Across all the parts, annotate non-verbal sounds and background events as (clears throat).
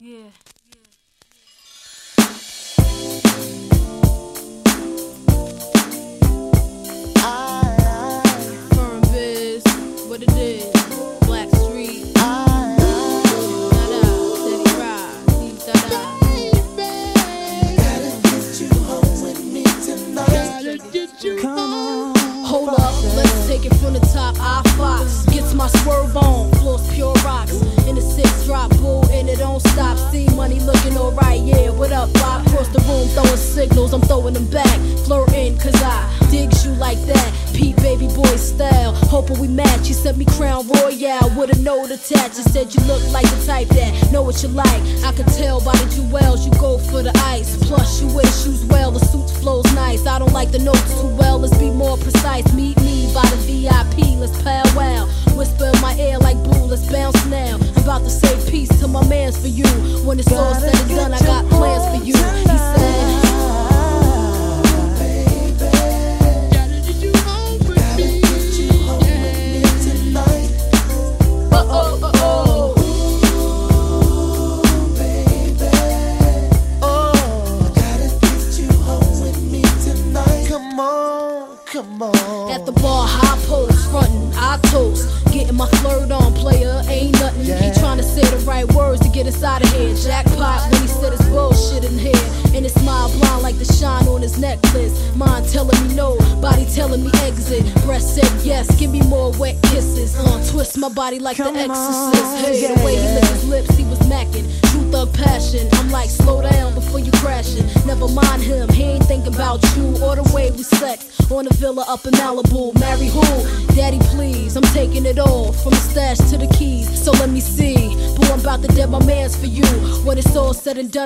月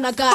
acá.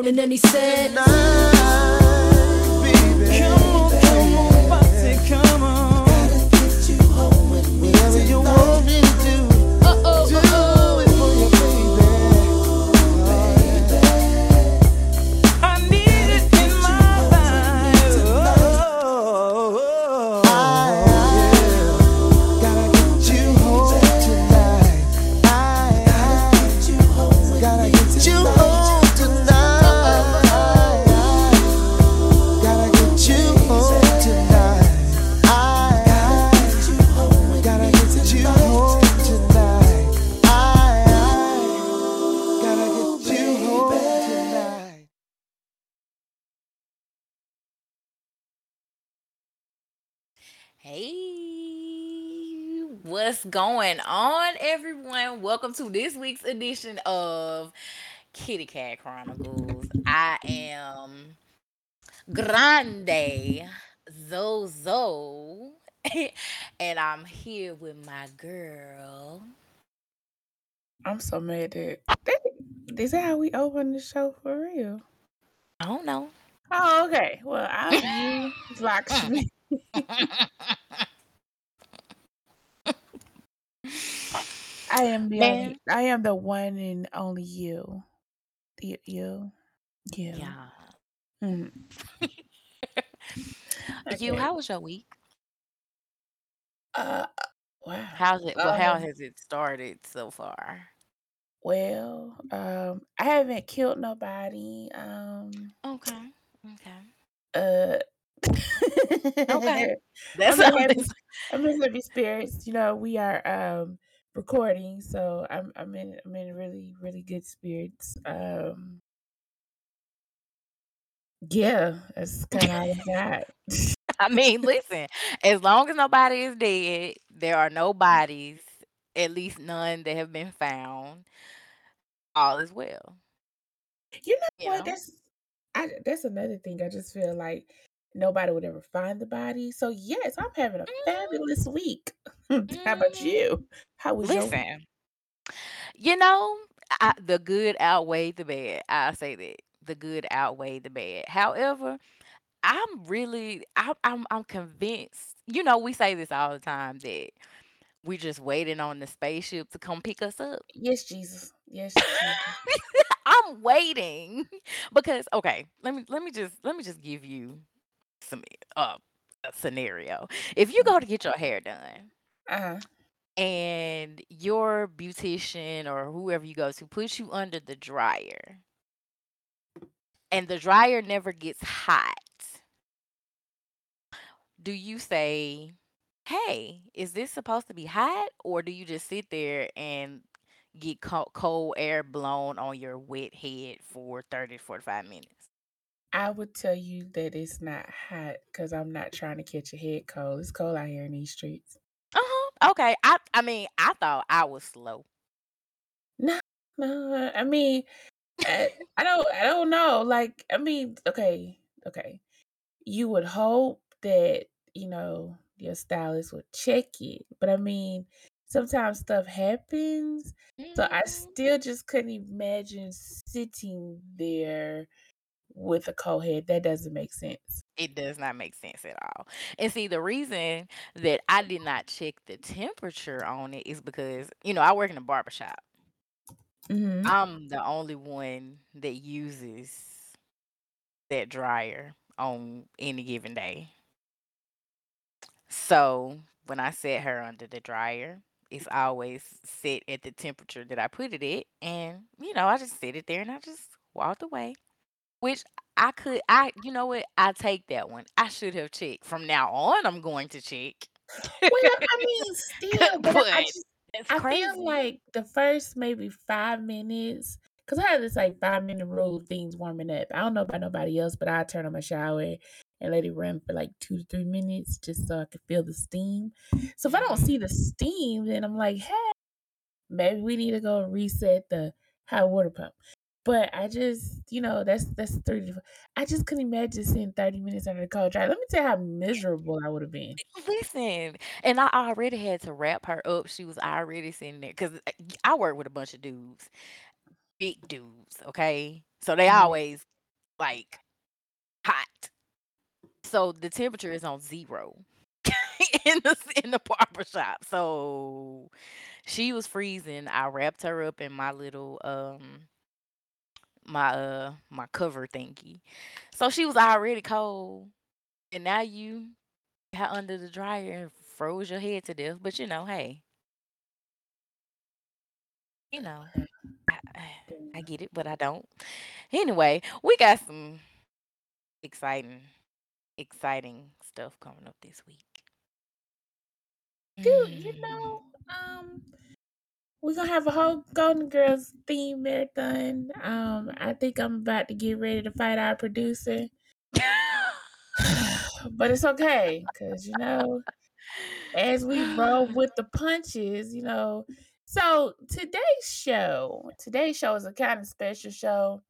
And then he said, What's going on, everyone? Welcome to this week's edition of Kitty Kat Chronicles. I am Grande Zozo, (laughs) and I'm here with my girl. I'm so mad that, this that how we open the show for real? I don't know. Oh, okay. Well, I'm you, Lakshmi. I am the Man. only, I am the one and only you. You, you, you. Yeah. (laughs) Mm. You, how was your week? Uh, wow. How's it? Well, how um has it started so far? well, um, I haven't killed nobody. Um, Okay. Okay. uh, Okay. (laughs) That's I'm all in happy. I'm in spirits. You know, we are. Um, recording, so I'm I'm in I'm in really really good spirits. Um, yeah, that's kind of I. I mean, listen, as long as nobody is dead, there are no bodies, at least none that have been found. All is well. You know You what? know? That's I that's another thing. I just feel like nobody would ever find the body. So yes, I'm having a Mhm, fabulous week. (laughs) How about mhm. you? How was your week? You know, I, the good outweigh the bad. I say that the good outweigh the bad. However, I'm really, I, I'm, I'm convinced. You know, we say this all the time that we're just waiting on the spaceship to come pick us up. Yes, Jesus. Yes, Jesus. (laughs) I'm waiting (laughs) because okay, let me let me just let me just give you some uh scenario. If you go to get your hair done Uh-huh. and your beautician or whoever you go to puts you under the dryer and the dryer never gets hot, do you say, "Hey, is this supposed to be hot?" or do you just sit there and get co- cold air blown on your wet head for 30 to 45 minutes? I would tell you that it's not hot because I'm not trying to catch a head cold. It's cold out here in these streets. Uh-huh. Okay. I I mean, I thought I was slow. No, no. I mean, I, I don't. I don't know. Like, I mean, okay, okay. You would hope that you know your stylist would check it, but I mean, sometimes stuff happens. So I Mhm. still just couldn't imagine sitting there with a co head. That doesn't make sense. It does not make sense at all. And see, the reason that I did not check the temperature on it is because, you know, I work in a barbershop. hmm I'm the only one that uses that dryer on any given day. So when I set her under the dryer, it's always set at the temperature that I put it at. And, you know, I just sit it there and I just walked away. Which I could I you know what? I take that one. I should have checked. From now on, I'm going to check. Well, (laughs) I mean, still, but I, I just I feel like the first maybe five minutes, because I have this like five minute rule of things warming up. I don't know about nobody else, but I turn on my shower and let it run for like two to three minutes just so I can feel the steam. So if I don't see Mhm. the steam, then I'm like, hey, maybe we need to go reset the hot water pump. But I just, you know, that's that's three. to- I just couldn't imagine sitting 30 minutes under the cold dryer. Let me tell you how miserable I would have been. (laughs) Listen, and I already had to wrap her up. She was already sitting there because I work with a bunch of dudes, big dudes. Okay, so they Mhm. always like hot. So the temperature is on zero (laughs) in the in the barber shop. So she was freezing. I wrapped her up in my little um my uh my cover thingy. So she was already cold. And now you got under the dryer and froze your head to death. But you know, hey, you know, I, I get it, but I don't. Anyway, we got some exciting, exciting stuff coming up this week. Dude, you Mm. know, um, we're gonna have a whole Golden Girls theme marathon. Um, I think I'm about to get ready to fight our producer, (sighs) but it's okay because you know, as we roll with the punches, you know. So today's show, today's show is a kind of special show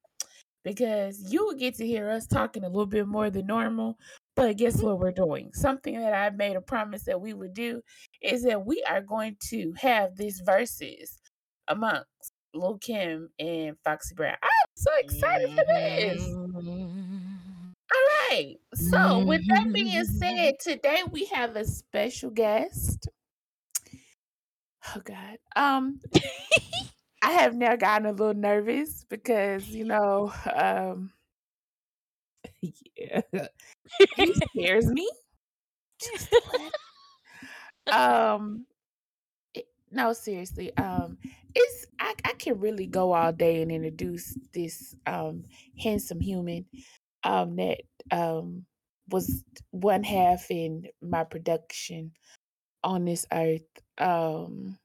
because you will get to hear us talking a little bit more than normal. But guess what we're doing? Something that I made a promise that we would do is that we are going to have these verses amongst Lil Kim and Foxy Brown. I'm so excited for this. Mhm. All right. So, with that being said, today we have a special guest. Oh God. Um, (laughs) I have now gotten a little nervous because you know, um, yeah, (laughs) he scares me. Just a little. um, it- no, seriously. Um, it's I, I can really go all day and introduce this um handsome human um that um was one half in my production on this earth. Um,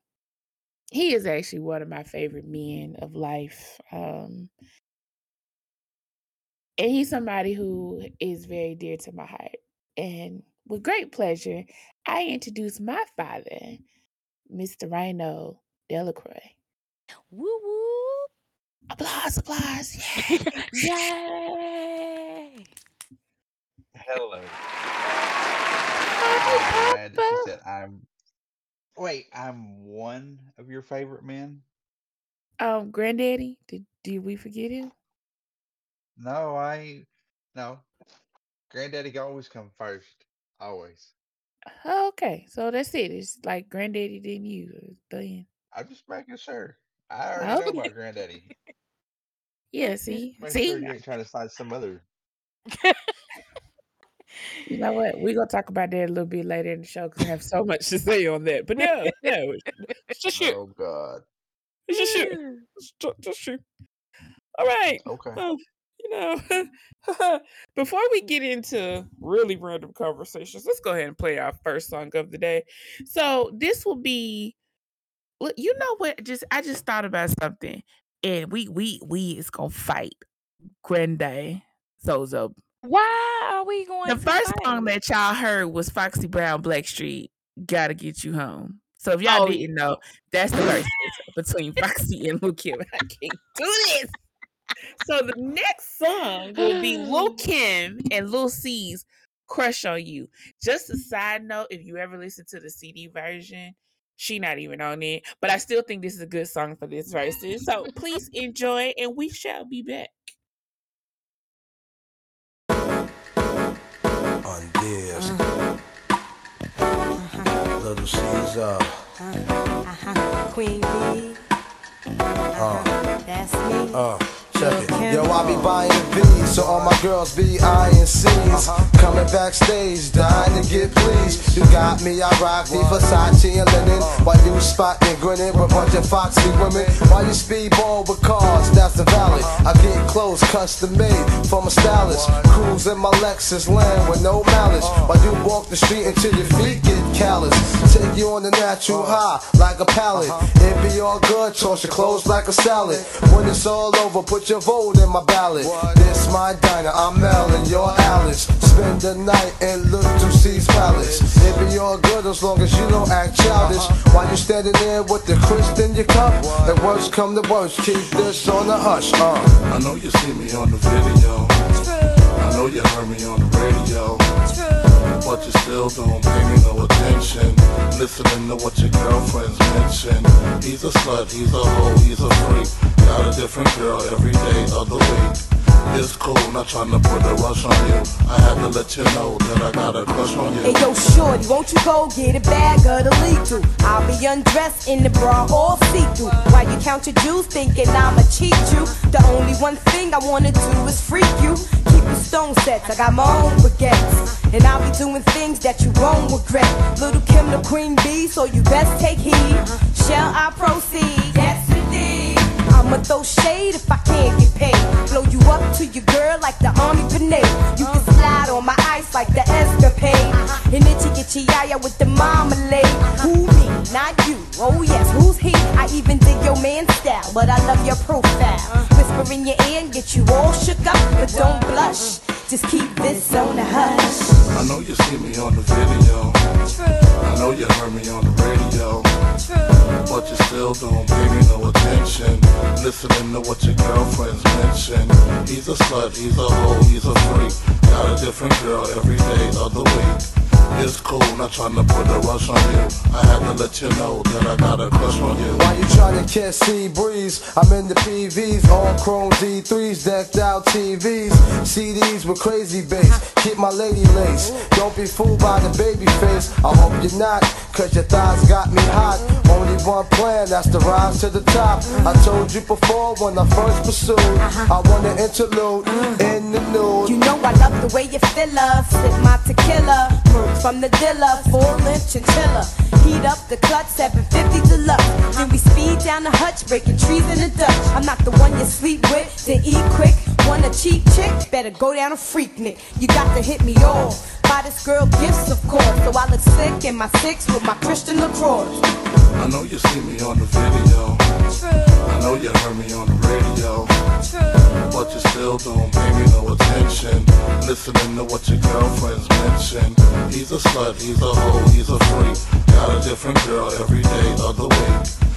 he is actually one of my favorite men of life. Um, and he's somebody who is very dear to my heart. And with great pleasure, I introduce my father, Mr. Rhino Delacroix. Woo woo. Applause, applause. (laughs) Yeah. Yay. Hello. Hi, glad that Papa. said I'm. Wait, I'm one of your favorite men. Um, Granddaddy, did did we forget him? No, I. No, Granddaddy can always come first. Always. Oh, okay, so that's it. It's like Granddaddy didn't you then. I'm just making sure. I already know about Granddaddy. (laughs) Yeah, see, see, sure you ain't trying to slide some other. (laughs) you know what? We're gonna talk about that a little bit later in the show because I have so much to say on that. But no, (laughs) no, it's, just you. Oh God. It's just you. It's just you. All right. Okay. You know, (laughs) before we get into really random conversations, let's go ahead and play our first song of the day. So this will be, you know what? Just I just thought about something, and we we we is gonna fight Grande Sozo. Why are we going The first fight? song that y'all heard was Foxy Brown Blackstreet. Gotta get you home. So if y'all Oh, didn't know, that's the verses between Foxy and Lil Kim. I can't do this. So the next song will be Lil (laughs) Kim and Lil Cease Crush on You. Just a side note, if you ever listen to the CD version, she not even on it. But I still think this is a good song for this verses. So please enjoy and we shall be back. on this. Little Caesar. Uh-huh. Queen Bee. Uh, That's me. Uh. Yo, I be buying V's, so all my girls be I and C's. Coming backstage, dying to get pleased. You got me, I rock the Versace and linen. While you spotting and grinning with a bunch of foxy women. While you speedball with cars, that's the valley. I get clothes custom made from a stylist. Cruise in my Lexus land with no malice. While you walk the street until your feet get callous. Take you on the natural uh-huh. high like a pallet. Uh-huh. It be all good, toss your clothes like a salad. When it's all over, put your vote in my ballot. This my diner, I'm Mel and you're Alice. Spend the night and Look to C's Palace. It be all good as long as you don't act childish. Uh-huh. While you standing there with the crisp in your cup. And worst come to worst, keep this on the hush. Uh. I know you see me on the video. I know you heard me on the radio. But you still don't pay me no attention. Listening to what your girlfriends mention. He's a slut, he's a hoe, he's a freak. Got a different girl every day of the week. It's cool, not trying to put a rush on you. I had to let you know that I got a crush on you. Hey yo, shorty, won't you go get a bag of the lethal? I'll be undressed in the bra all see-through. While you count your jewels, thinking I'ma cheat you. The only one thing I wanna do is freak you. Keep your stone sets, I got my own baguettes. And I'll be doing things that you won't regret. Little Kim the queen bee, so you best take heed. Shall I proceed? Yes. I'ma throw shade if I can't get paid. Blow you up to your girl like the army grenade. You can slide on my ice like the escapade. And itchy itchy yaya with the marmalade. Who me? Not you. Oh yes, who's he? I even dig your man's style, but I love your profile. Whisper in your ear and get you all shook up, but don't blush. Just keep this on the hush. I know you see me on the video. True. I know you heard me on the radio. True. But you still don't pay me no attention. Listening to what your girlfriends mention. He's a slut, he's a hoe, he's a freak. Got a different girl every day of the week. It's cool, not trying to put a rush on you. I had to let you know that I got a crush on you. Why you tryna catch sea breeze, I'm in the PVs, all chrome D3s, decked out TVs, CDs with crazy bass. Keep my lady lace. Don't be fooled by the baby face. I hope you're not, cause your thighs got me hot. Only one plan, that's to rise to the top. I told you before when I first pursued, uh-huh. I want to interlude in the nude. You know I love the way you fill up, sip my tequila, Merc from the dealer, full length chinchilla. Heat up the clutch, 750 deluxe. Then we speed down the hutch, breaking trees in the Dutch. I'm not the one you sleep with, then eat quick. Want a cheap chick? Better go down a freaknik. You got to hit me off. Buy this girl gifts, of course. So I look sick in my six with my Christian LaCroix. I know you see me on the video. True. I know you heard me on the radio. True. But you still don't pay me no attention. Listening to what your girlfriends mention. He's a slut, he's a hoe, he's a freak. Got a different girl every day of the week.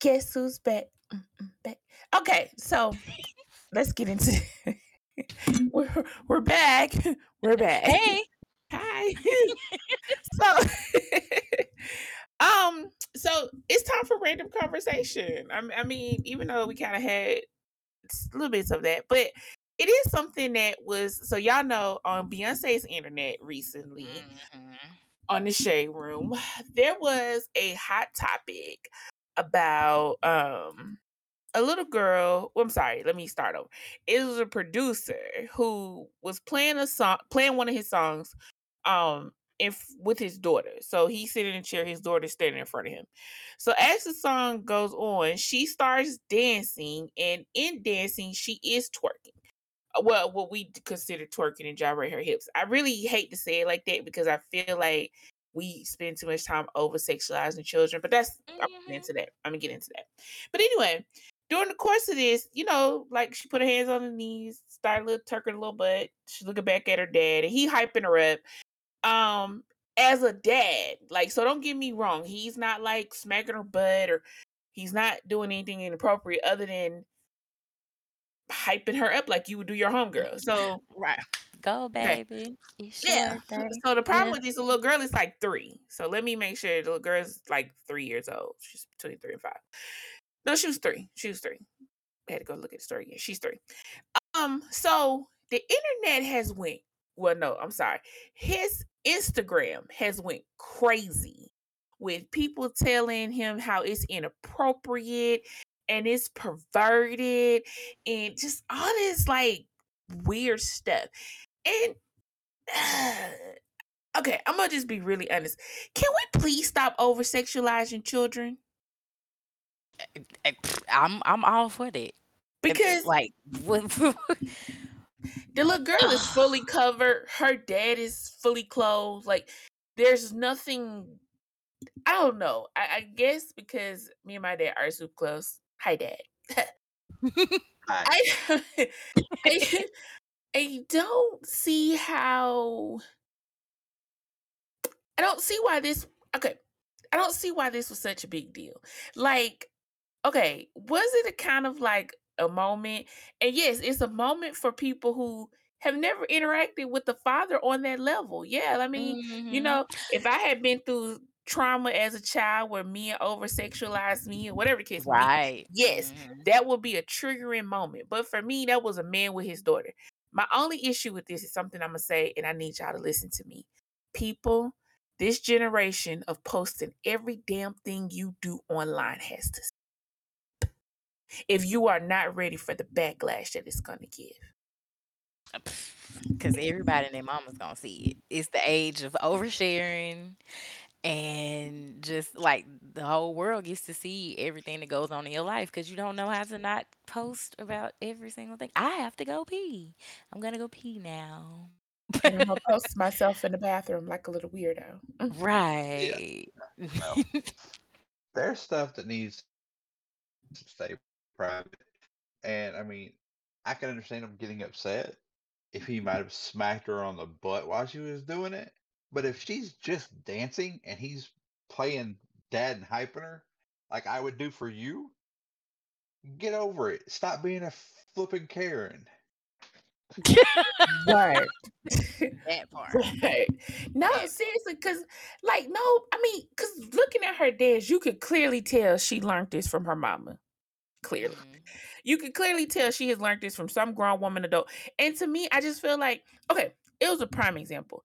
Guess who's back? Back. Okay, so let's get into (laughs) we're we're back. (laughs) We're back. Hey. Hi. (laughs) so um so it's time for random conversation. I, I mean, even though we kind of had little bits of that, but it is something that was so y'all know on Beyonce's internet recently Mhm. on the shade room (sighs) there was a hot topic about um a little girl well, i'm sorry let me start over. It was a producer who was playing a song playing one of his songs um if with his daughter. So he's sitting in a chair his daughter's standing in front of him. So as the song goes on she starts dancing and in dancing she is twerking. Uh, well what we consider twerking and gyrating her hips. I really hate to say it like that because i feel like we spend too much time over sexualizing children, but that's I'm get Mhm. into that. I'm gonna get into that. But anyway, during the course of this, you know, like she put her hands on her knees, started little turking a little butt. She's looking back at her dad, and he hyping her up. Um, as a dad, like, so don't get me wrong, he's not like smacking her butt or he's not doing anything inappropriate other than hyping her up like you would do your homegirl. So Right. Go, Okay. baby. Yeah. So, the problem Yeah. with this little girl is like three. So let me make sure the little girl's like three years old. She's between three and five. No, she was three. She was three. I had to go look at the story again. She's three. Um, so the internet has went. Well, no, I'm sorry. His Instagram has went crazy with people telling him how it's inappropriate and it's perverted and just all this like weird stuff. And okay, I'm gonna just be really honest. Can we please stop over sexualizing children? Eh, I'm I'm all for that. Because like the little girl is fully (sighs) covered, her dad is fully clothed. Like there's nothing I don't know. I, I guess because me and my dad are super close. Hi dad. (laughs) (laughs) Hi. I, (laughs) I I don't see how I don't see why this okay. I don't see why this was such a big deal. Like, okay, was it a kind of like a moment? And yes, it's a moment for people who have never interacted with the father on that level. Yeah, I mean, you Mhm. know, if I had been through trauma as a child where men over sexualized me or whatever the case be, Right. yes, Mhm. that would be a triggering moment. But for me, that was a man with his daughter. My only issue with this is something I'm gonna say, and I need y'all to listen to me. People, this generation of posting every damn thing you do online has to stop. If you are not ready for the backlash that it's gonna give. (laughs) Because everybody and their mama's gonna see it. It's the age of oversharing and just like the whole world gets to see everything that goes on in your life because you don't know how to not post about every single thing. I have to go pee. I'm gonna go pee now. and I'm gonna post myself in the bathroom like a little weirdo. Mm. Right. Well, (laughs) there's stuff that needs to stay private. And I mean, I can understand him getting upset if he might have smacked her on the butt while she was doing it. But if she's just dancing and he's playing dad and hyping her, like I would do for you, get over it. Stop being a flipping Karen. Right. (laughs) that part. Right. No, seriously, because like no, I mean, because looking at her dance, you could clearly tell she learned this from her mama. Clearly. Mhm. You could clearly tell she has learned this from some grown woman adult. And to me, I just feel like, okay, it was a prime example.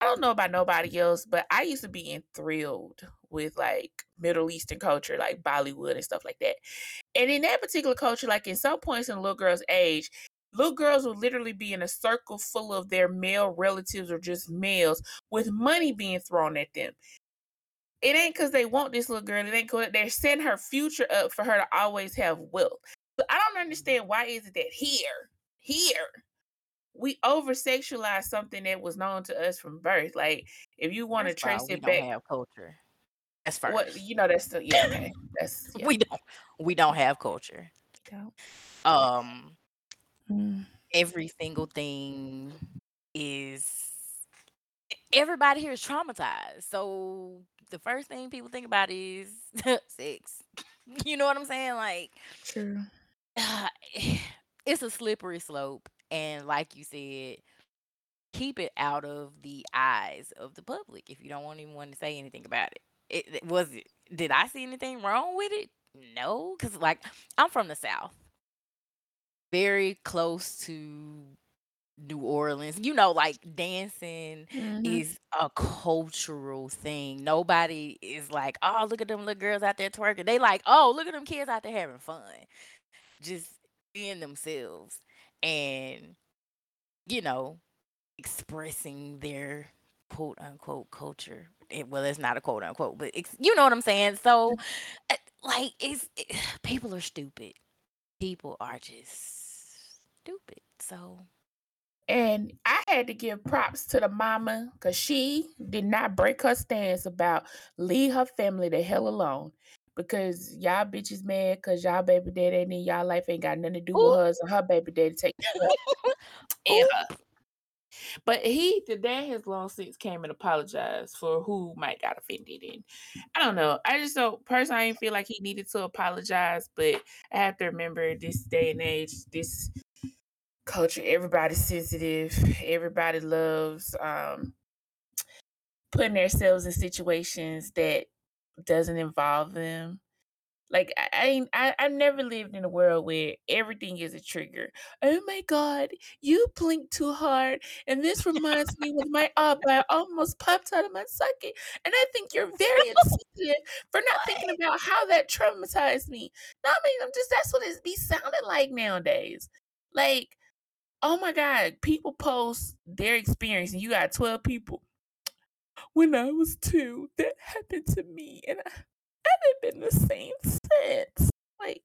I don't know about nobody else, but I used to be enthralled with like Middle Eastern culture, like Bollywood and stuff like that. And in that particular culture, like in some points in a little girl's age, little girls will literally be in a circle full of their male relatives or just males with money being thrown at them. It ain't because they want this little girl. It ain't because they're setting her future up for her to always have wealth. So I don't understand why is it that here, here, we over sexualize something that was known to us from birth. Like if you want to all, trace we it don't back, have culture. That's first. what you know, that's the yeah, okay. That's (laughs) yeah. We don't. We don't have culture. don't. Um, Mm. every single thing is everybody here is traumatized. So the first thing people think about is (laughs) sex. You know what I'm saying? Like True. (sighs) it's a slippery slope and like you said keep it out of the eyes of the public if you don't want anyone to say anything about it. It, it was it did I see anything wrong with it? No, cuz like I'm from the south. Very close to New Orleans. You know like dancing Mhm. is a cultural thing. Nobody is like, "Oh, look at them little girls out there twerking." They like, "Oh, look at them kids out there having fun." Just being themselves and you know, expressing their quote unquote culture. It, well, it's not a quote unquote, but you know what I'm saying. So, uh, like, it's it, (sighs) people are stupid. People are just stupid. So, And I had to give props to the mama because she did not break her stance about leave her family the hell alone. Because y'all bitches mad because y'all baby daddy ain't in y'all life ain't got nothing to do Ooh. with hers or her baby daddy take (laughs) care of her her. But he, the dad has long since came and apologized for who might got offended. And I don't know. I just don't personally I didn't feel like he needed to apologize, but I have to remember this day and age, this culture, everybody's sensitive, everybody loves um putting themselves in situations that doesn't involve them. Like I, I I, I've never lived in a world where everything is a trigger. Oh my god, you blinked too hard. And this reminds me when my (laughs) eyebrow almost popped out of my socket. And I think you're very insensitive (laughs) for not thinking about how that traumatized me. No, I mean I'm just that's what it be sounding like nowadays. Like, oh my god, people post their experience and you got 12 people. When I was two, that happened to me, and I haven't been the same since. Like,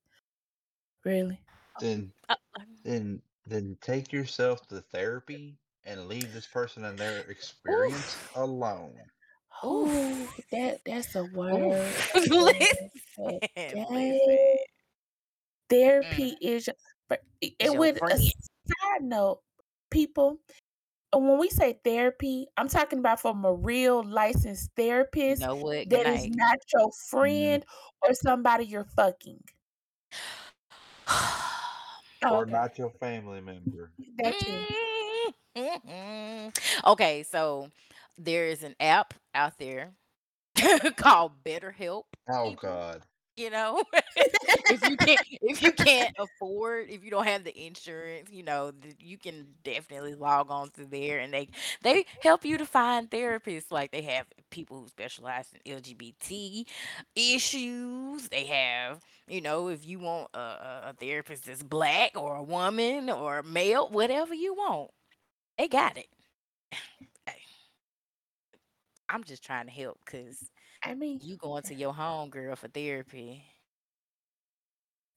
really? Then uh, then then take yourself to therapy and leave this person and their experience alone. Oh, that that's a word. oof. of the listen, day. (laughs) listen. Therapy is, your- but- Is and your with a side note, people. And when we say therapy, I'm talking about from a real licensed You therapist know what? Good that is night. not your Mm-hmm. friend or somebody you're fucking. (sighs) Oh, Or okay. not your family member. That too. Mhm. okay, so there is an app out there (laughs) called BetterHelp. Oh People, God. You know, if you can't if you can't afford, if you don't have the insurance, you know, you can definitely log on to there, and they they help you to find therapists. Like they have people who specialize in LGBT issues. They have, you know, if you want a, a a therapist that's black or a woman or a male, whatever you want, they got it. (sighs) I'm just trying to help because I mean, you going to your home girl for therapy.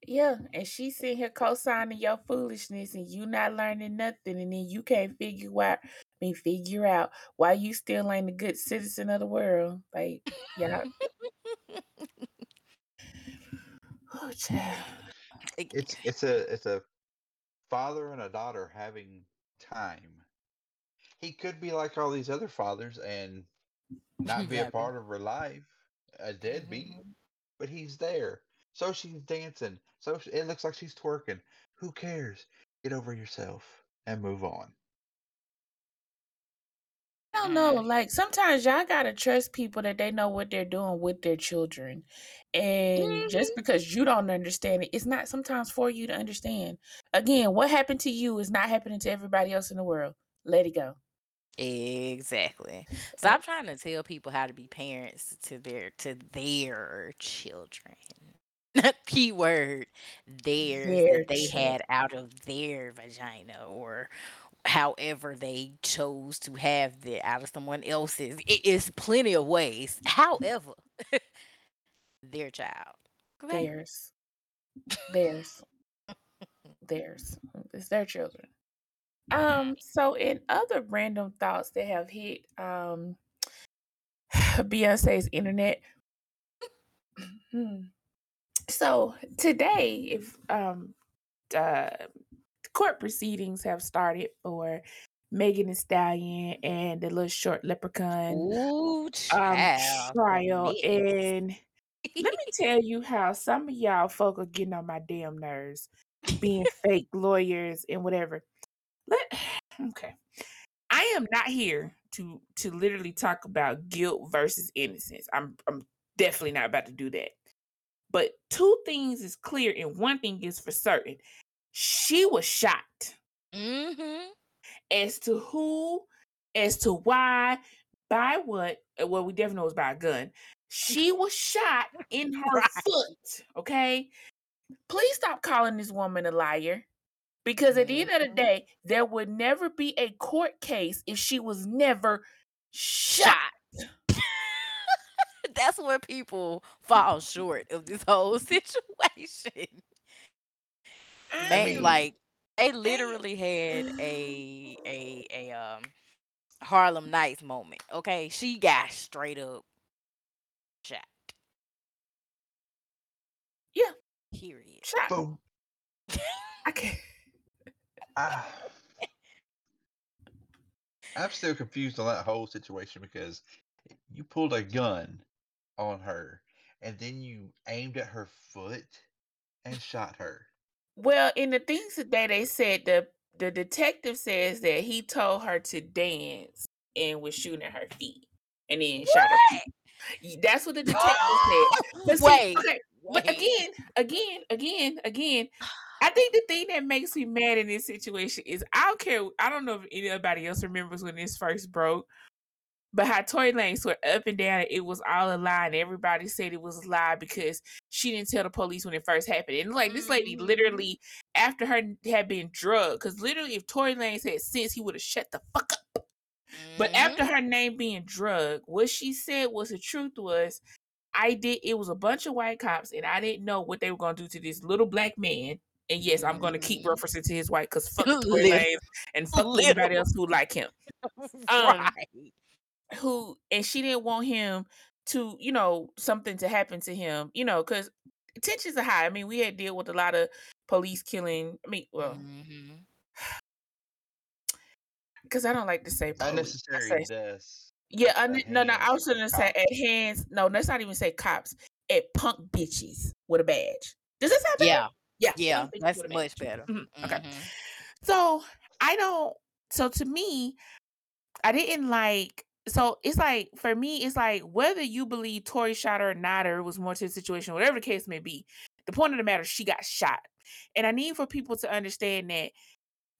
yeah, and she sitting here co-signing your foolishness, and you not learning nothing, and then you can't figure out, I mean, figure out why you still ain't a good citizen of the world. Like, yeah. (laughs) oh, child. It's it's a it's a father and a daughter having time. He could be like all these other fathers and not be a part of her life, a deadbeat, Mhm. but he's there. So she's dancing. So sh- it looks like she's twerking. Who cares? Get over yourself and move on. I don't know. Mm. Like sometimes y'all gotta trust people that they know what they're doing with their children, and just Mhm. because you don't understand it, it's not sometimes for you to understand. Again, what happened to you is not happening to everybody else in the world. Let it go. Exactly. So I'm trying to tell people how to be parents to their to their children. (laughs) Keyword theirs Their that they children. had out of their vagina or however they chose to have it out of someone else's. It is plenty of ways. However, (laughs) their child. Theirs. Theirs. Theirs. It's their children. Um, so in other random thoughts that have hit um (sighs) Beyonce's internet. Hmm. So today, if um uh court proceedings have started for Megan Thee Stallion and the little short leprechaun Ooh, um trial Yes. and let me (laughs) tell you how some of y'all folk are getting on my damn nerves being fake lawyers and whatever. Let (sighs) okay. I am not here to to literally talk about guilt versus innocence. I'm I'm definitely not about to do that. But two things is clear and one thing is for certain. She was shot. mm-hmm. As to who, as to why, by what, well, we definitely know it was by a gun. She was shot (laughs) in her Right. foot. Okay. Please stop calling this woman a liar. Because at the end of the Mhm. day, there would never be a court case if she was never shot. (laughs) That's where people fall short of this whole (laughs) situation. I Man, like they literally had (sighs) a a a um Harlem Nights moment. Okay, she got straight up shot. Yeah. Period. shot. Boom. I can't. Ah. I'm still confused on that whole situation because you pulled a gun on her and then you aimed at her foot and shot her. Well, in the things today, they said the the detective says that he told her to dance and was shooting at her feet, and then shot her. feet. That's what the (gasps) detective said. But see, Wait, okay, but again, again, again, again, I think the thing that makes me mad in this situation is I don't care. I don't know if anybody else remembers when this first broke, but how Tory Lanez swear up and down it was all a lie, and everybody said it was a lie because she didn't tell the police when it first happened. And like this lady, Mhm. literally after her had been drugged, because literally if Tory Lanez had sense, he would have shut the fuck up. But Mhm. after her name being drugged, what she said was the truth was, I did. It was a bunch of white cops, and I didn't know what they were gonna do to this little black man. And yes, I'm gonna keep Mhm. referencing to his wife because fuck Tory Lanez (laughs) and (laughs) fuck anybody else who like him. (laughs) Um, right. Who and she didn't want him to, you know, something to happen to him, you know, because tensions are high. I mean, we had deal with a lot of police killing. I mean, well, (sighs) because I don't like to say police. Unnecessary say deaths. Yeah, un- no, no. I was gonna say at hands. No, let's not even say cops. At punk bitches with a badge. Does this happen? Yeah, Yeah, yeah, that's much better. Mhm, Okay. Mhm. So I don't. So to me, I didn't like. So it's like for me, it's like whether you believe Tory shot her or not, or it was more to the situation, whatever the case may be. The point of the matter, she got shot, and I need for people to understand that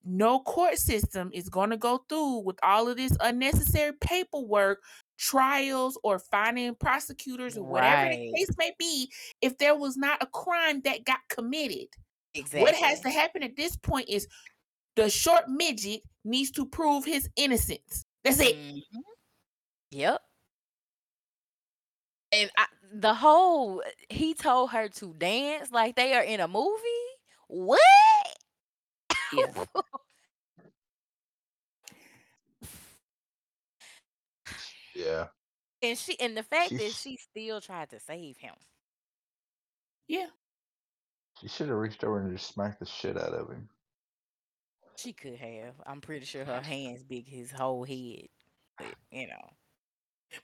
no court system is going to go through with all of this unnecessary paperwork, trials, or finding prosecutors or whatever the case may be if there was not a crime that got committed. Exactly. What has to happen at this point is the short midget needs to prove his innocence. That's it. Mhm. Yep. And I, the whole he told her to dance like they are in a movie. What? Yeah. (laughs) Yeah. and she and the fact that she still tried to save him. Yeah. She should have reached over and just smacked the shit out of him. She could have. I'm pretty sure her (laughs) hands big his whole head. But you know.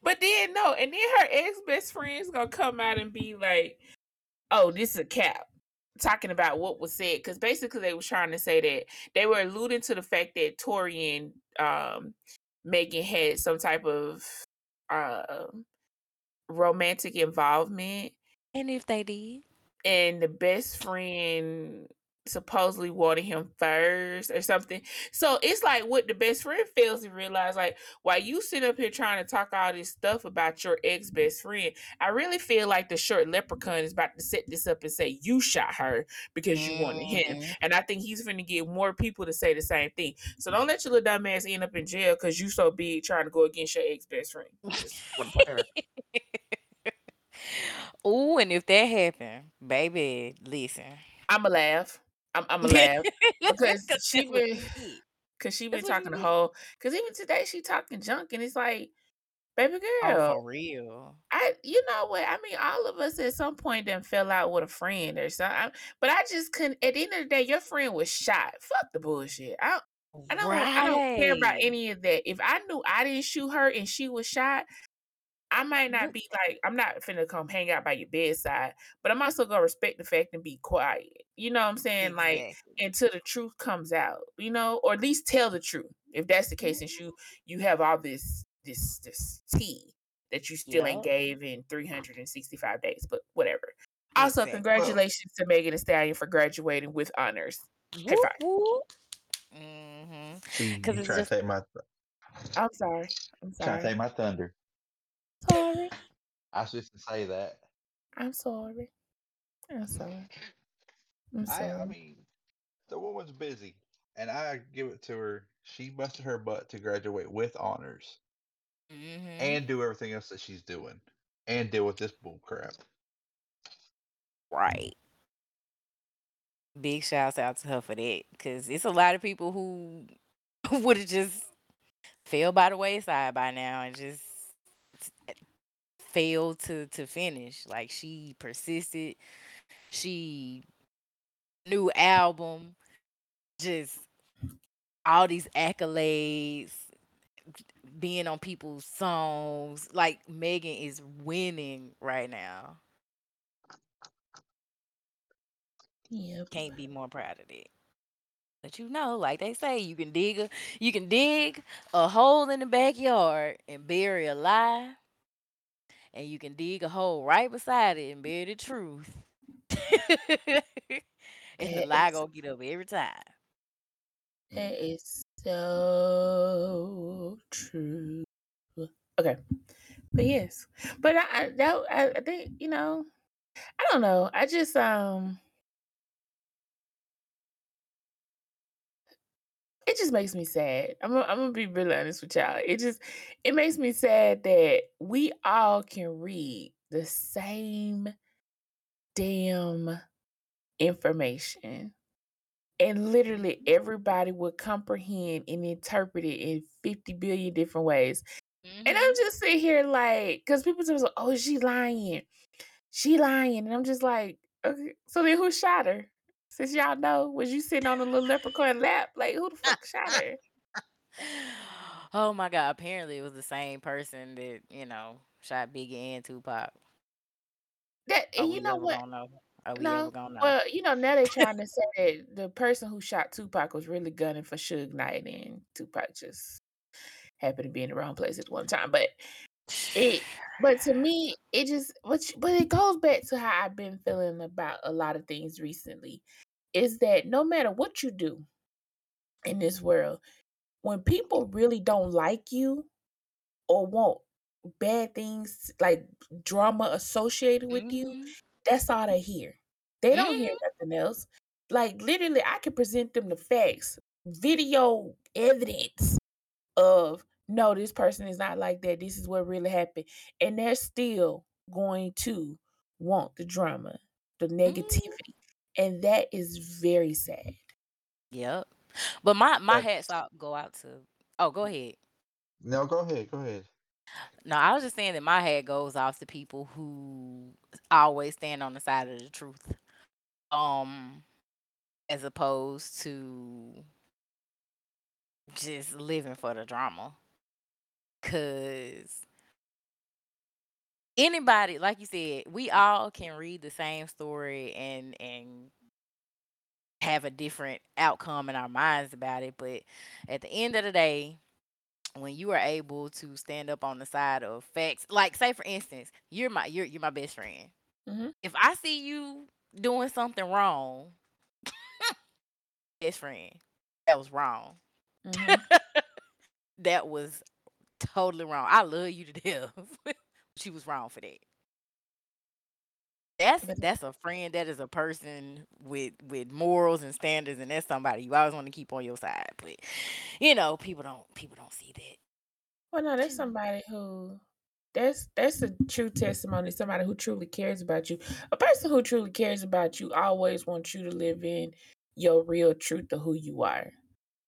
But then no, and then her ex best friend's gonna come out and be like, "Oh, this is a cap." Talking about what was said because basically they were trying to say that they were alluding to the fact that Tory and um, Megan had some type of uh, romantic involvement, And if they did. and the best friend supposedly wanted him first or something. So it's like what the best friend fails to realize, like, while you sit up here trying to talk all this stuff about your ex best friend, I really feel like the short leprechaun is about to set this up and say you shot her because you wanted him. Mhm. And I think he's gonna get more people to say the same thing. So don't let your little dumb ass end up in jail because you so big trying to go against your ex best friend. Just wanna put her- (laughs) Ooh, and if that happened, baby, listen. I'ma laugh. I'm I'ma laugh. (laughs) Because 'Cause she been- Cause she been That's what you talking the whole. Cause even today she talking junk, and it's like, baby Oh, girl, for real. I you know what I mean. All of us at some point done fell out with a friend or something. But I just couldn't. At the end of the day, your friend was shot. Fuck the bullshit. I don't, I don't. want- I don't care about any of that. If I knew I didn't shoot her and she was shot. I might not be like I'm not finna come hang out by your bedside, but I'm also gonna respect the fact and be quiet. You know what I'm saying? Like until the truth comes out, you know, or at least tell the truth. If that's the case, since you you have all this this this tea that you still ain't gave in 365 days, but whatever. Also, Exactly. congratulations to Megan Thee Stallion for graduating with honors. High Whoop, Mm-hmm. See, 'Cause you it's trying just- to take my I'm sorry. I'm trying to sorry. take my thunder. Sorry. I was just to say that. I'm sorry. I'm sorry. I'm I. I mean, the woman's busy, and I give it to her. She busted her butt to graduate with honors Mm-hmm. and do everything else that she's doing, and deal with this bull crap. Right. Big shouts out to her for that. Cause it's a lot of people who (laughs) would have just fell by the wayside by now and just failed to to finish. Like she persisted. She new album, just all these accolades, being on people's songs. Like Megan is winning right now. Yeah. can't be more proud of it. But you know, like they say, you can dig a you can dig a hole in the backyard and bury a lie, and you can dig a hole right beside it and bury the truth. (laughs) and the lie gonna get up every time. That is so true. Okay, but yes, but I I- that I, I think you know, I don't know. I just um, it just makes me sad. I'm gonna, I'm gonna be really honest with y'all. It just it makes me sad that we all can read the same damn information and literally everybody would comprehend and interpret it in 50 billion different ways. And I'm mm-hmm. just sitting here like, because people just like, oh, she lying. She lying. And I'm just like, okay, so then who shot her? Since y'all know, was you sitting on a little leprechaun lap? Like, who the uh, fuck shot uh, her? (laughs) oh my god! Apparently, it was the same person that you know shot Biggie and Tupac. That Are and we you know what? Know? No? Well, you know, now they're trying to say that the person who shot Tupac was really gunning for Suge Knight and Tupac just happened to be in the wrong place at one time. But it but to me, it just but but it goes back to how I've been feeling about a lot of things recently. Is that no matter what you do in this world, when people really don't like you or want bad things like drama associated with you, Mhm. that's all they hear. They don't hear Mm-hmm. nothing else. Like literally, I can present them the facts, video evidence of no, this person is not like that. This is what really happened, and they're still going to want the drama, the Mm-hmm. negativity. And that is very sad. Yep. But my my But- hats off go out to. Oh, go ahead. No, go ahead. Go ahead. No, I was just saying that my hat goes off to people who always stand on the side of the truth. Um as opposed to just living for the drama. Cause anybody, like you said, we all can read the same story and and have a different outcome in our minds about it. But at the end of the day, when you are able to stand up on the side of facts, like say for instance, you're my you're you're my best friend. Mhm. If I see you doing something wrong, (laughs) best friend, that was wrong. Mhm. (laughs) that was totally wrong. I love you to death. (laughs) she was wrong for that. That's that's a friend. That is a person with with morals and standards, and that's somebody you always want to keep on your side. But you know, people don't people don't see that. Well, no, that's somebody who that's that's a true testimony. Somebody who truly cares about you. A person who truly cares about you always wants you to live in your real truth of who you are.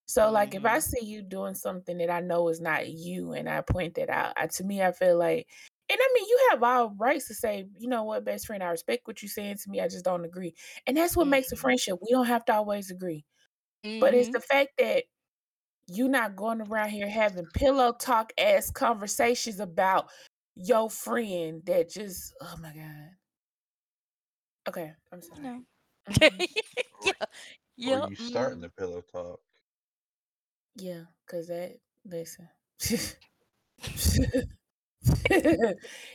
So, like, if I see you doing something that I know is not you, and I point that out, I, to me, I feel like, and I mean, you have all rights to say, you know what, best friend, I respect what you're saying to me. I just don't agree, and that's what makes a Mhm. friendship. We don't have to always agree. But it's Mhm. the fact that you're not going around here having pillow talk ass conversations about your friend that just oh my god. Okay, I'm sorry. No. (laughs) Yeah. Or you starting the pillow talk? Yeah, cause that listen. (laughs)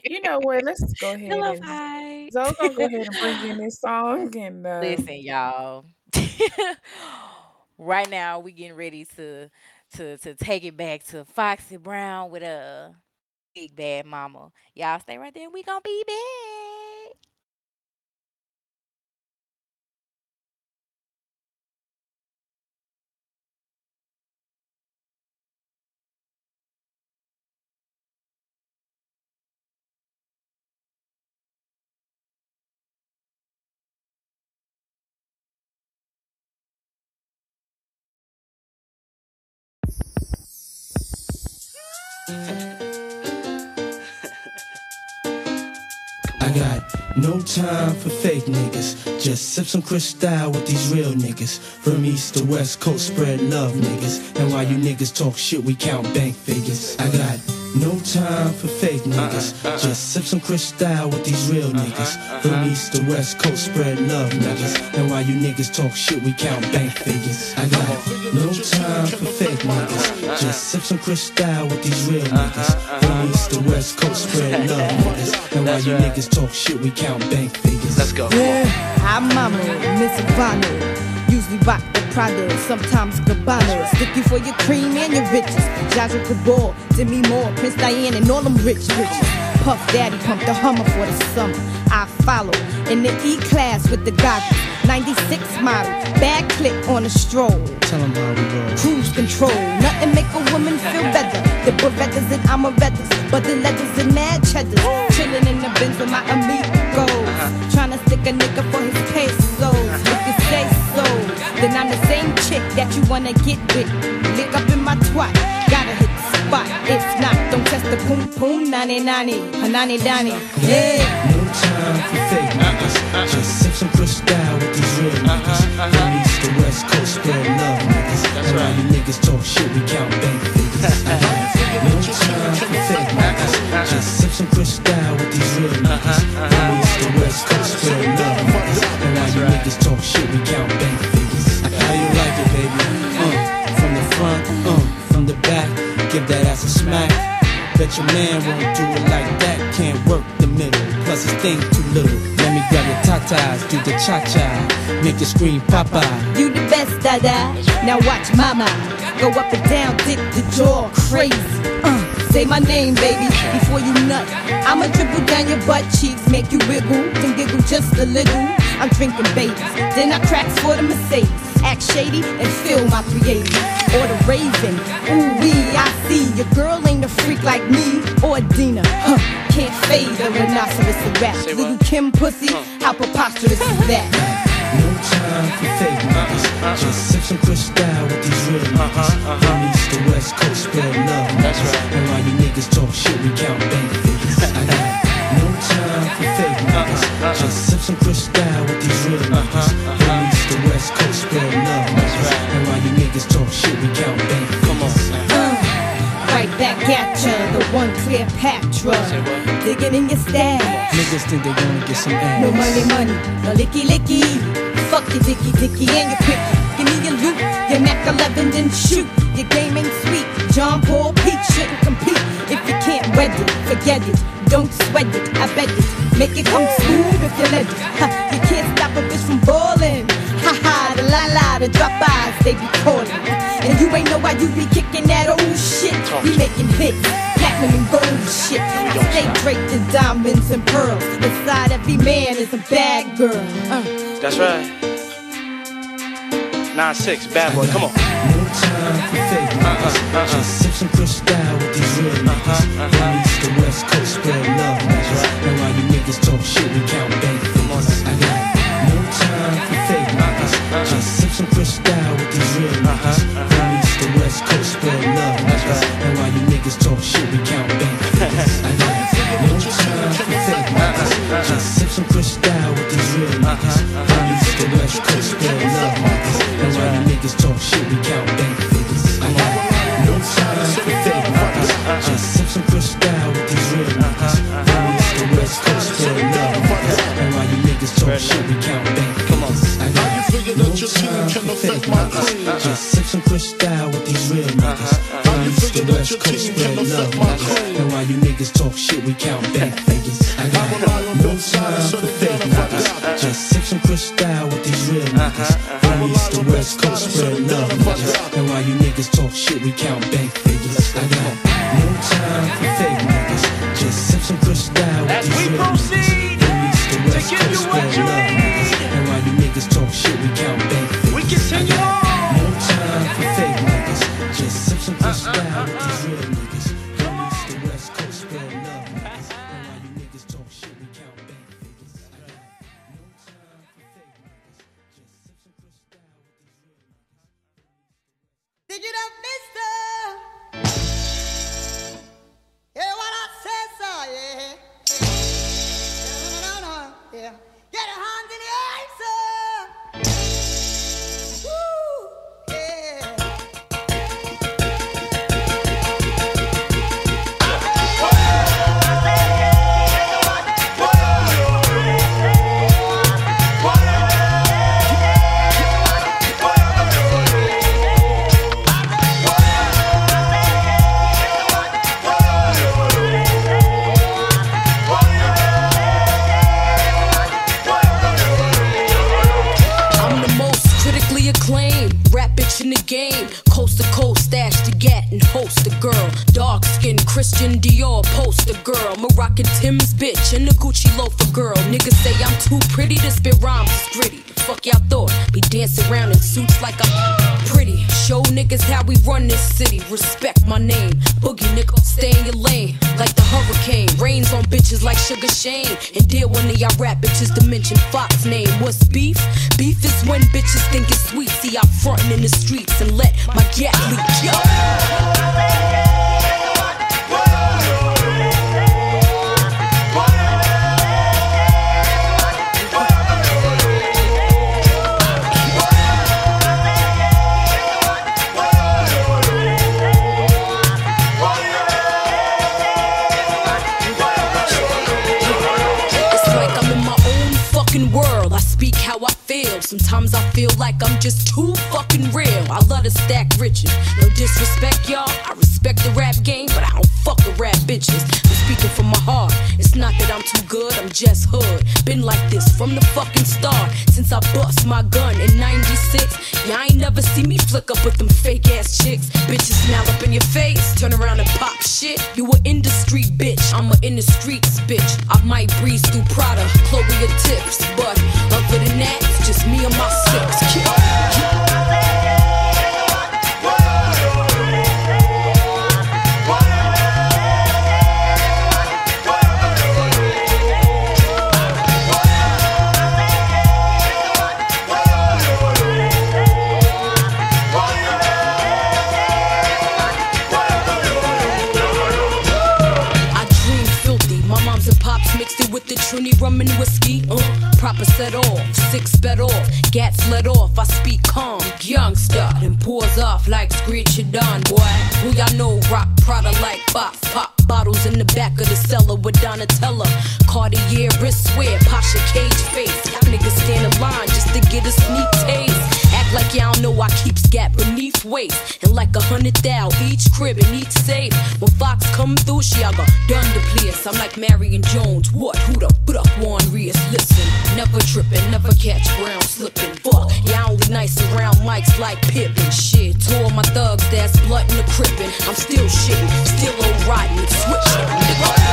you know what? Let's go ahead Pillow and so I'm gonna go ahead and bring in (laughs) this song and um, Listen, y'all. (laughs) right now, we getting ready to to to take it back to Foxy Brown with a big bad mama. Y'all stay right there. We gonna be back. No time for fake niggas. Just sip some crystal with these real niggas. From east to west coast, spread love niggas. And while you niggas talk shit, we count bank figures. I got no time for fake niggas. Just sip some crystal with these real niggas. From east to west coast, spread love niggas. And while you niggas talk shit, we count bank figures. I got no time for fake niggas. Just sip some crystal with these real niggas. From east to west coast, spread love niggas. And while you niggas talk shit, we count bank figures. Let's go. Yeah, I'm Mama, Miss Ivana. Usually rock the Prada, sometimes Gabbana. Sticky for your cream and your riches. Zsa Zsa Gabor, Demi Moore, Prince Diane, and all them rich riches. Puff Daddy pump the Hummer for the summer. I follow in the E class with the goggles. 96 model, bad click on a stroll. Tell 'em how we roll. Cruise control, nothing make a woman feel better. The Berettas and Amarettas, but the letters and mad cheddars. Chillin' in the Benz with my amigos. Tryna stick a nigga for his pesos. If you say so, then I'm the same chick that you wanna get with. Lick up in my twat, gotta hit the spot. If not, don't test the poom poom, nani nani, hanani dani. Yeah. No time for fake niggas. Just sip some crystal with uh-huh, these real uh-huh. niggas. From east to west coast, spread love niggas. And while you niggas talk shit, we count bank figures. I (laughs) have uh-huh. no time for fake niggas. Just sip some crystal with these real niggas. From east to west coast, spread love niggas. And while you niggas talk shit, we count bank figures. How you like it, baby? Uh, from the front, uh, from the back, give that ass a smack. Bet your man won't do it like that. Can't work the middle, plus his thing too little. Let me grab your tatas, do the cha cha, make you scream papa. You the best, dada. Now watch mama go up and down, dip the jaw, crazy. Uh, say my name, baby, before you nut. I'ma dribble down your butt cheeks, make you wiggle, then giggle just a little. I'm drinking babies, then I cracks for the Mercedes. Act shady and feel my 380. Or the raven, ooh wee, I see your girl ain't a freak like me or Dina. Huh, can't fade a rhinoceros a rap. Lil Kim pussy, how preposterous is that? No time for fake niggas. Uh-huh. Just sip some crystal with these real uh-huh, niggas. Uh-huh. From east to west coast, spread love. That's right. And while you niggas talk shit, we count bank figures. (laughs) I got no time for fake niggas. Just sip some crystal with these real niggas. From east to west coast, spread love. That's right. And while you niggas talk shit, we count bank. Come on. Uh, (sighs) right back at ya, the one Cleopatra. Digging in your stash. Niggas think they gonna get some ass. No money, money, no licky licky. Fuck your dicky dicky and your picky. Give me your loot, your Mac 11, then shoot. Your game ain't sweet. John Paul wed it, forget it. Don't sweat it, I bet it. Make it come smooth if you let it. Ha, you can't stop a bitch from ballin'. Ha ha, the la la, the drop eyes, they be calling. And you ain't know why you be kicking that old shit. We making hits, platinum and gold shit. Stay draped in diamonds and pearls. Inside every man is a bad girl. Uh. That's right. 9-6, bad boy, come on. No time for fake niggas. Just sip some crystal with these real niggas. From east to west coast, spread love. And while you niggas talk shit, we count bank figures. I got no time for fake niggas. Just sip some crystal with these real niggas. From east to west coast, spread love. And while you niggas talk shit, we count bank figures. I got no time for fake niggas. Just sip some crystal with these real niggas. We count bank figures. I got no time for fake niggas. Just sip some crystal with these real niggas. From east to west coast, spread love. And while you niggas talk shit, we count bank figures. I got no time for fake niggas. Just sip some crystal with these real niggas. From east to west coast, spread love. And while you niggas talk shit, we count bank figures. I got no time for shit, we count bank frontin' in the streets the fucking start. Since I bust my gun in 96. Y'all ain't never see me flick up with them fake ass chicks. Bitches smile up in your face, turn around and pop shit. You a industry bitch, I'm a in the streets bitch. I might breeze through Prada, Chloe or tips, but other than that, it's just me and my six. Uh. proper set off, six sped off, gats let off. I speak calm, youngster, then pours off like screech it done, boy. Who y'all know rock Prada like pop, pop bottles in the back of the cellar with Donatella. Cartier wristwear, Pasha cage face. Y'all niggas stand in line just to get a sneak taste. Like y'all know I keep scat beneath waist. And like a hundred thou each crib and each safe. When Fox come through, she I got done the place. I'm like Marion Jones. What? Who the put up Juan Rios? Listen, never tripping, never catch brown slipping. Fuck, y'all only nice around mics like Pippen. Shit, two of my thugs that's blood in the crippin'. I'm still shitting, still on riding, switching.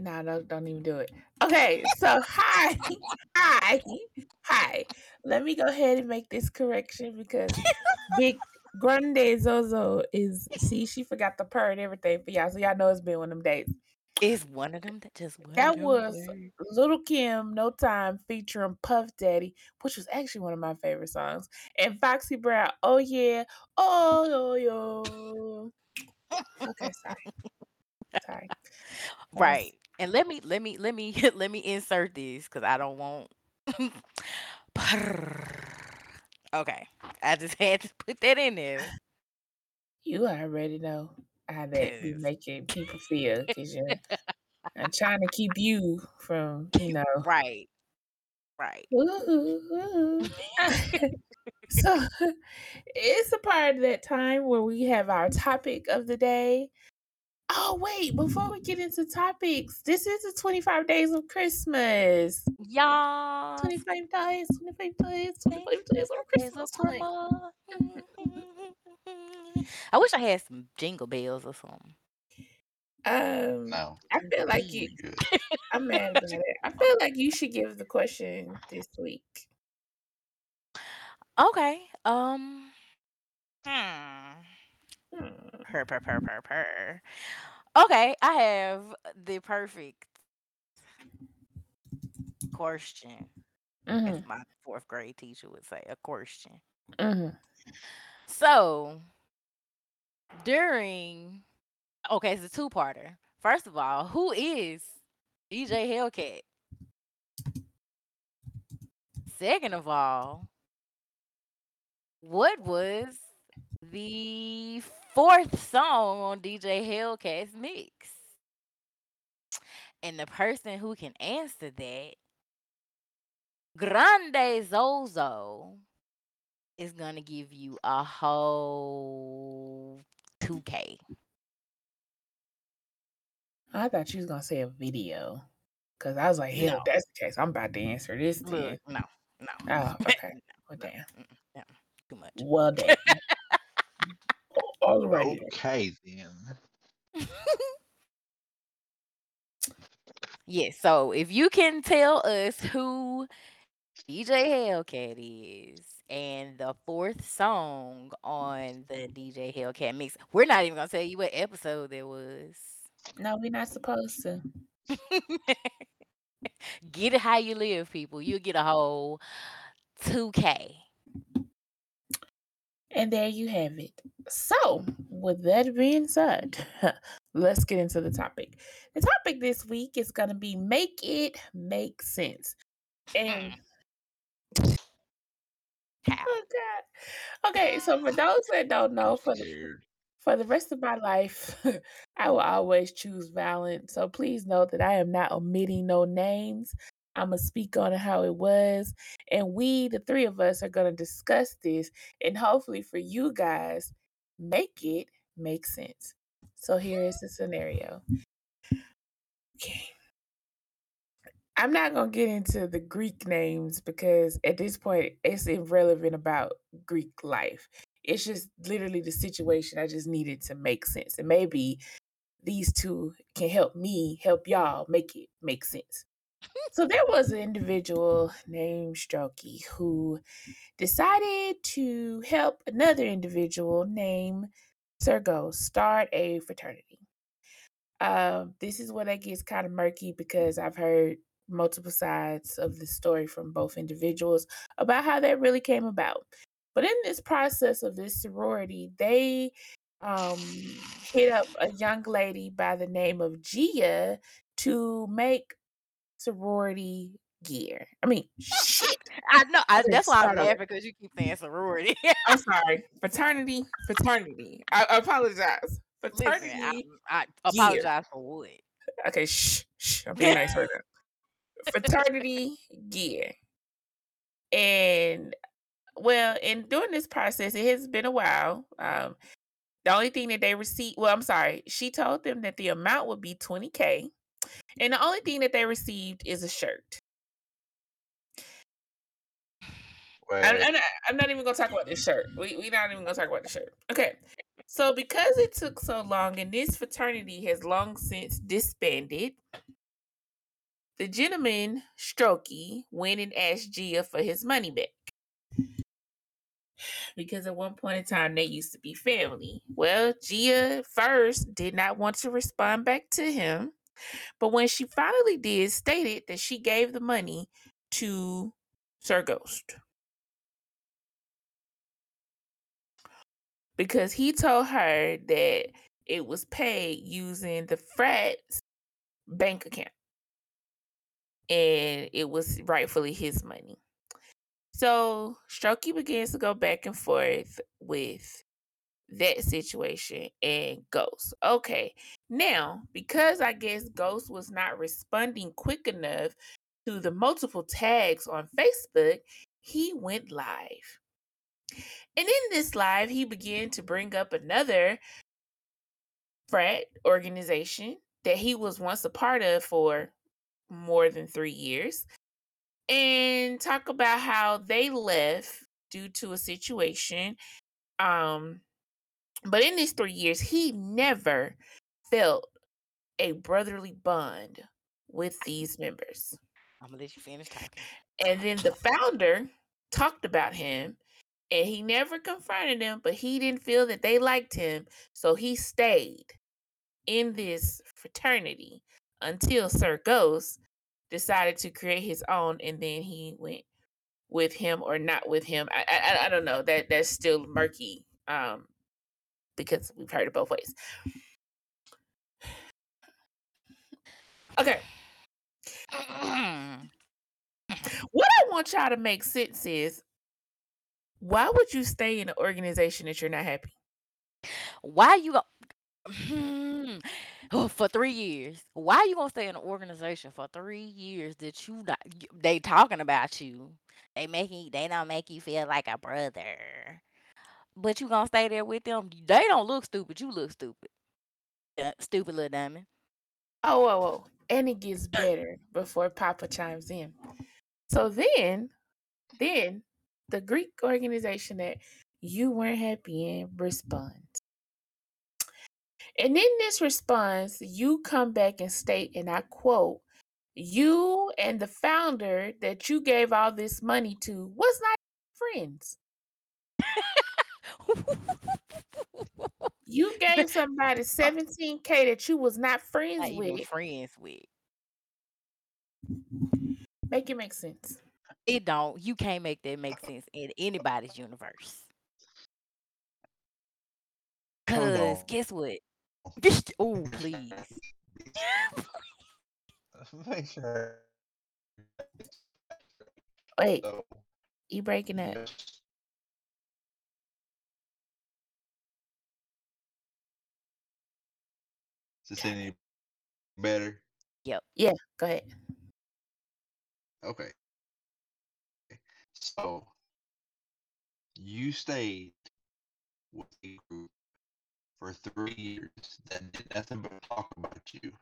No, no, don't even do it. Okay, so hi, (laughs) hi, hi. Let me go ahead and make this correction because Big Grande Zozo is see she forgot the purr and everything for y'all, so y'all know it's been one of them days. It's one of them that just That was days. Lil Kim, No Time featuring Puff Daddy, which was actually one of my favorite songs, and Foxy Brown. Oh yeah, oh yo yo. (laughs) Okay, sorry, sorry. Right. And let me let me let me (laughs) let me insert this because I don't want (laughs) Okay. I just (laughs) had to put that in there. You already know how that be making people feel because you're I'm trying to keep you from, you know. right. Right. Ooh, ooh. so it's a part of that time where we have our topic of the day. Oh wait, before we get into topics, this is the 25 days of Christmas. Y'all 25 days, 25 days, 25 days of Christmas. Right. (laughs) I wish I had some jingle bells or something. Um No. I feel like you (laughs) I'm mad about it. I feel like you should give the question this week. Okay. Um. Hmm. Hmm. Purr, purr, purr, purr, purr. Okay, I have the perfect question, as Mhm, my fourth grade teacher would say, a question. mhm. So during, okay, it's a two-parter. First of all, who is DJ Hellcat? Second of all, what was the fourth song on DJ Hellcat's mix? And the person who can answer that, Grande Zozo, is gonna give you a whole 2K. I thought you was gonna say a video. Cause I was like, hell, No. that's the case, I'm about to answer this. Look, no, no. Oh, (laughs) okay. Well no, damn. mm-mm, no, too much. Well damn. All right. Okay then. (laughs) Yeah, so if you can tell us who DJ Hellcat is and the fourth song on the DJ Hellcat mix, we're not even gonna tell you what episode there was. No, we're not supposed to. (laughs) get it how you live, people. You'll get a whole 2K. And there you have it. So, with that being said, (laughs) let's get into the topic. The topic this week is going to be Make It Make Sense. And mm. Oh God. Okay, so for (sighs) those that don't know, for the for the rest of my life, (laughs) I will always choose violence. So please note that I am not omitting no names. I'm gonna speak on how it was, and we, the three of us, are gonna discuss this, and hopefully for you guys, make it make sense. So here is the scenario. Okay. I'm not gonna get into the Greek names because at this point it's irrelevant about Greek life. It's just literally the situation. I just needed to make sense. And maybe these two can help me help y'all make it make sense. So there was an individual named Strokey who decided to help another individual named Sergo start a fraternity. Um, this is where that gets kind of murky because I've heard multiple sides of the story from both individuals about how that really came about. But in this process of this sorority, they um, hit up a young lady by the name of Gia to make sorority gear. I mean, shit. (laughs) I know. I, that's why I'm laughing because you keep saying sorority. I'm (laughs) sorry. Fraternity, fraternity. I, I apologize. Listen, Fraternity. I, I gear. apologize for what. Okay, shh, shh. I'm being nice right (laughs) now. Fraternity gear. And well, in doing this process, it has been a while. Um, the only thing that they received, well, I'm sorry, she told them that the amount would be 20K. And the only thing that they received is a shirt. I'm, I'm, not, I'm not even gonna talk about this shirt. We we not even gonna talk about the shirt. Okay. So because it took so long and this fraternity has long since disbanded, the gentleman Strokey went and asked Gia for his money back. Because at one point in time they used to be family. Well, Gia first did not want to respond back to him, but when she finally did, stated that she gave the money to Sir Ghost. because he told her that it was paid using the frat's bank account and it was rightfully his money. So Strokey begins to go back and forth with that situation and Ghost. Okay, now because I guess Ghost was not responding quick enough to the multiple tags on Facebook, he went live. And in this live, he began to bring up another frat organization that he was once a part of for more than three years and talk about how they left due to a situation. Um, but in these three years, he never felt a brotherly bond with these members. I'm gonna let you finish talking. And then the founder talked about him and he never confronted them, but he didn't feel that they liked him. So he stayed in this fraternity until Sir Ghost decided to create his own and then he went with him or not with him. I I, I don't know. That that's still murky. Um because we've heard it both ways. Okay. (clears throat) What I want y'all to make sense is why would you stay in an organization that you're not happy? Why you go? Hmm. Oh, for three years. Why you gonna stay in an organization for three years that you not? They talking about you. They making they don't make you feel like a brother. But you gonna stay there with them? They don't look stupid. You look stupid. Uh, stupid little diamond. Oh, whoa, whoa. And it gets better before Papa chimes in. So then, then the Greek organization that you weren't happy in responds. And in this response, you come back and state, and I quote, you and the founder that you gave all this money to was not friends. You gave somebody 17K that you was not friends Not even with. friends with. Make it make sense. It don't. You can't make that make sense in anybody's universe. Cause guess what? (laughs) oh please. (laughs) Make sure. Wait, you breaking up. Is this any better? Yep. Yeah, go ahead. Okay. So you stayed with a group for three years that did nothing but talk about you.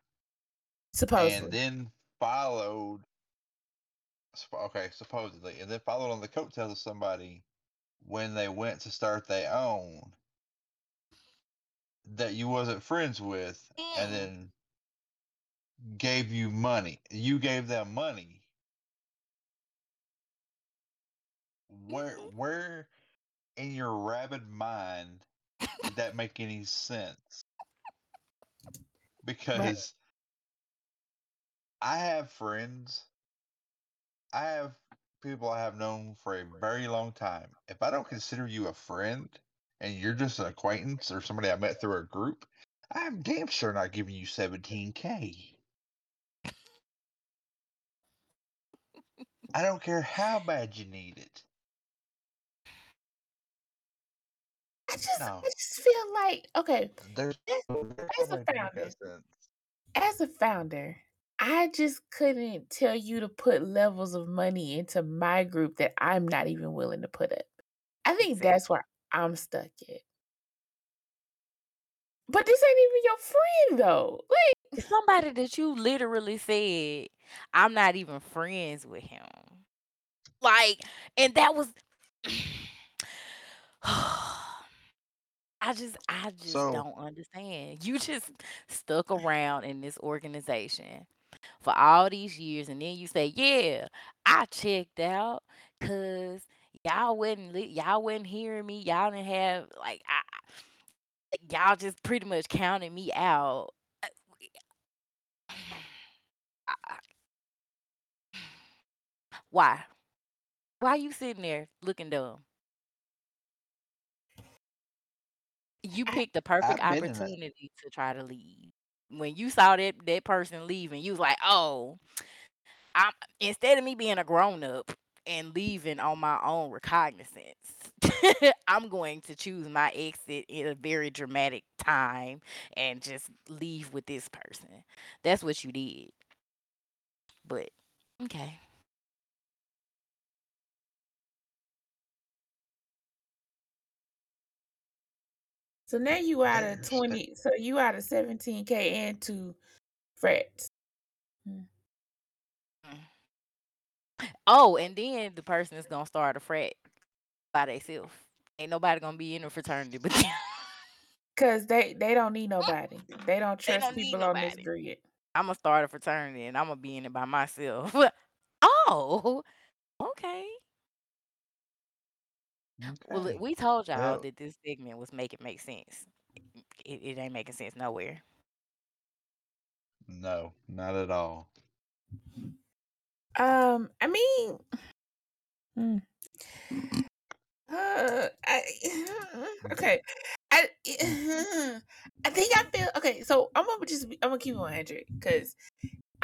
Supposedly. And then followed okay, supposedly, and then followed on the coattails of somebody when they went to start their own that you wasn't friends with and mm. then gave you money. You gave them money. Where mm-hmm. where in your rabid mind did that make any sense? Because I have friends. I have people I have known for a very long time. If I don't consider you a friend and you're just an acquaintance or somebody I met through a group, I'm damn sure not giving you 17K. I don't care how bad you need it. I just, No. I just feel like okay, There's as, a way to make founder, as a founder, I just couldn't tell you to put levels of money into my group that I'm not even willing to put up. I think that's where I'm stuck at. But this ain't even your friend though. Like Somebody that you literally said, I'm not even friends with him. Like, and that was (sighs) I just I just So- don't understand. You just stuck around in this organization for all these years and then you say, "Yeah, I checked out cuz y'all wouldn't li- y'all wouldn't hear me. Y'all didn't have like I y'all just pretty much counted me out." Uh, Why? Why you sitting there looking dumb? You picked the perfect I've been in that. opportunity to try to leave. When you saw that that person leaving, you was like, "Oh, I'm instead of me being a grown up and leaving on my own recognizance, (laughs) I'm going to choose my exit in a very dramatic time and just leave with this person." That's what you did. But okay. so now you out of 20, so you out of 17k and two frats. Hmm. Oh, and then the person is gonna start a frat by themselves. Ain't nobody gonna be in a fraternity but them. Cause they they don't need (laughs) nobody. They don't They trust don't people on this nobody. grid. I'm gonna start a fraternity and I'm gonna be in it by myself. (laughs) oh, okay. Well, we told y'all Well- that this segment was making make sense. It, it ain't making sense nowhere. No, not at all. Um, I mean, hmm. Uh, I (laughs) okay. I (laughs) I think I feel okay. So I'm gonna just I'm gonna keep it 100 because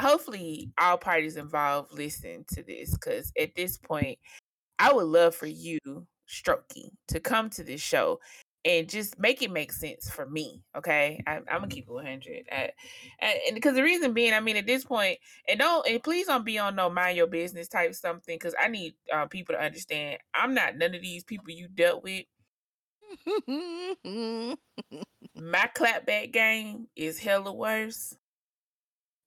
hopefully all parties involved listen to this because at this point I would love for you, Strokey, to come to this show and just make it make sense for me. Okay, I, I'm gonna keep it 100. Uh, and because the reason being, I mean, at this point, and don't and please don't be on no mind your business type something because I need uh, people to understand I'm not none of these people you dealt with. (laughs) My clapback game is hella worse.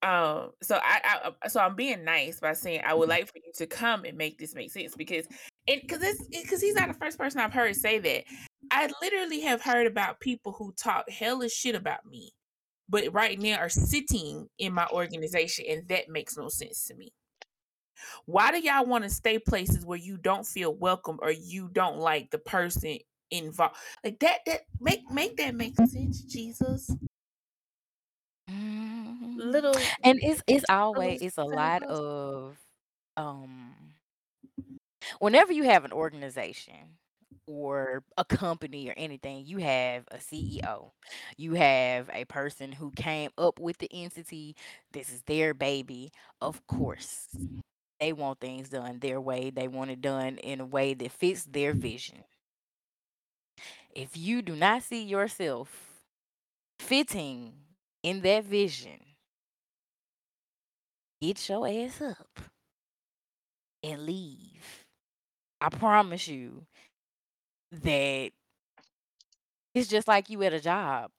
Um, so I, I I- so I'm being nice by saying I would like for you to come and make this make sense because it because it's because he's not the first person I've heard say that. I literally have heard about people who talk hella shit about me, but right now are sitting in my organization, and that makes no sense to me. Why do y'all want to stay places where you don't feel welcome or you don't like the person involved? Like that that make make that make sense, Jesus. Little and it's it's always it's a lot of um whenever you have an organization or a company or anything you have a ceo you have a person who came up with the entity. This is their baby. Of course they want things done their way. They want it done in a way that fits their vision. If you do not see yourself fitting in that vision, get your ass up and leave. I promise you that it's just like you at a job.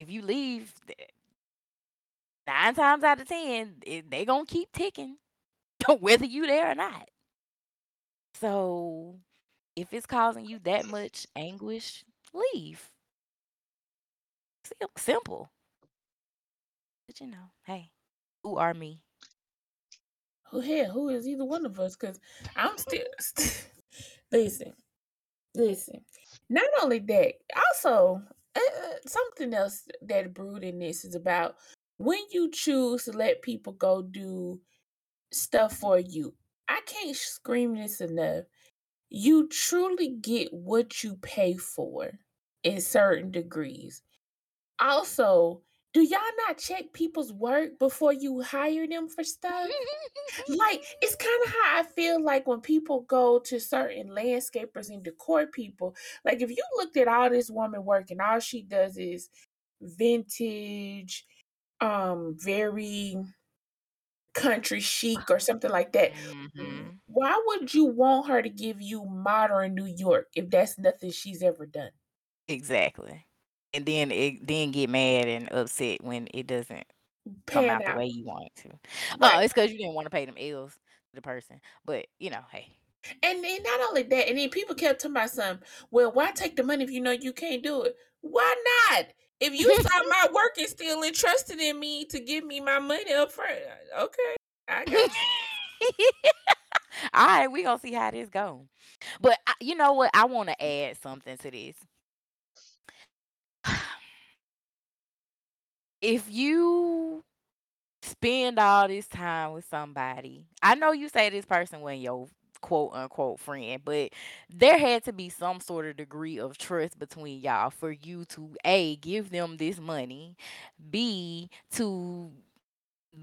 If you leave, nine times out of ten, it, they gonna keep ticking, (laughs) whether you there or not. So if it's causing you that much anguish, leave. Sim- Simple. But you know, hey, who are me? Who here? Who is either one of us? Because I'm still. (laughs) listen, listen. Not only that, also uh, uh, something else that brewed in this is about when you choose to let people go do stuff for you. I can't scream this enough. You truly get what you pay for in certain degrees. Also, do y'all not check people's work before you hire them for stuff? like (laughs) it's kind of how I feel like when people go to certain landscapers and decor people. Like if you looked at all this woman work and all she does is vintage, um, very country chic or something like that. Mhm. Why would you want her to give you modern New York if that's nothing she's ever done? Exactly. And then it then get mad and upset when it doesn't come Pan out the out. way you want it to. Oh, Right. it's because you didn't want to pay them ills to the person. But you know, hey. And then not only that, and then people kept talking about something. Well, why take the money if you know you can't do it? Why not? If you saw (laughs) my work and still interested in me to give me my money up front, uh, okay, I got you. (laughs) All right, we gonna see how this go. But I, you know what? I want to add something to this. If you spend all this time with somebody, I know you say this person wasn't your quote unquote friend, but there had to be some sort of degree of trust between y'all for you to a give them this money, b to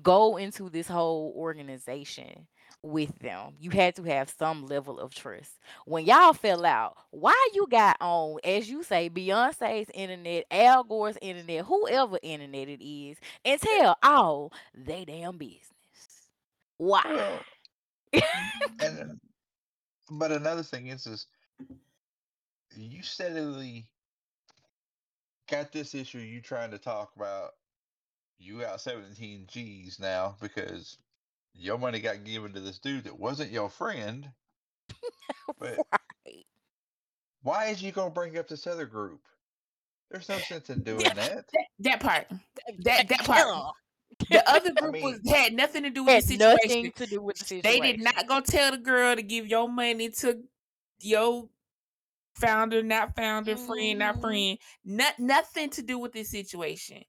go into this whole organization with them. You had to have some level of trust. When y'all fell out, why you got on, as you say, Beyonce's internet, Al Gore's internet, whoever internet it is, and tell all they damn business. Why? (laughs) And uh, but another thing is, is you steadily got this issue you trying to talk about. You got 17 G's now because your money got given to this dude that wasn't your friend. (laughs) But right. why is you gonna bring up this other group? There's no sense in (laughs) doing That, that. That, that part, that that part. Ugh. The other I group was had nothing to do with had the nothing situation. to do with the situation. They did not go tell the girl to give your money to your founder, not founder, friend, not Mhm. friend. Not nothing to do with this situation.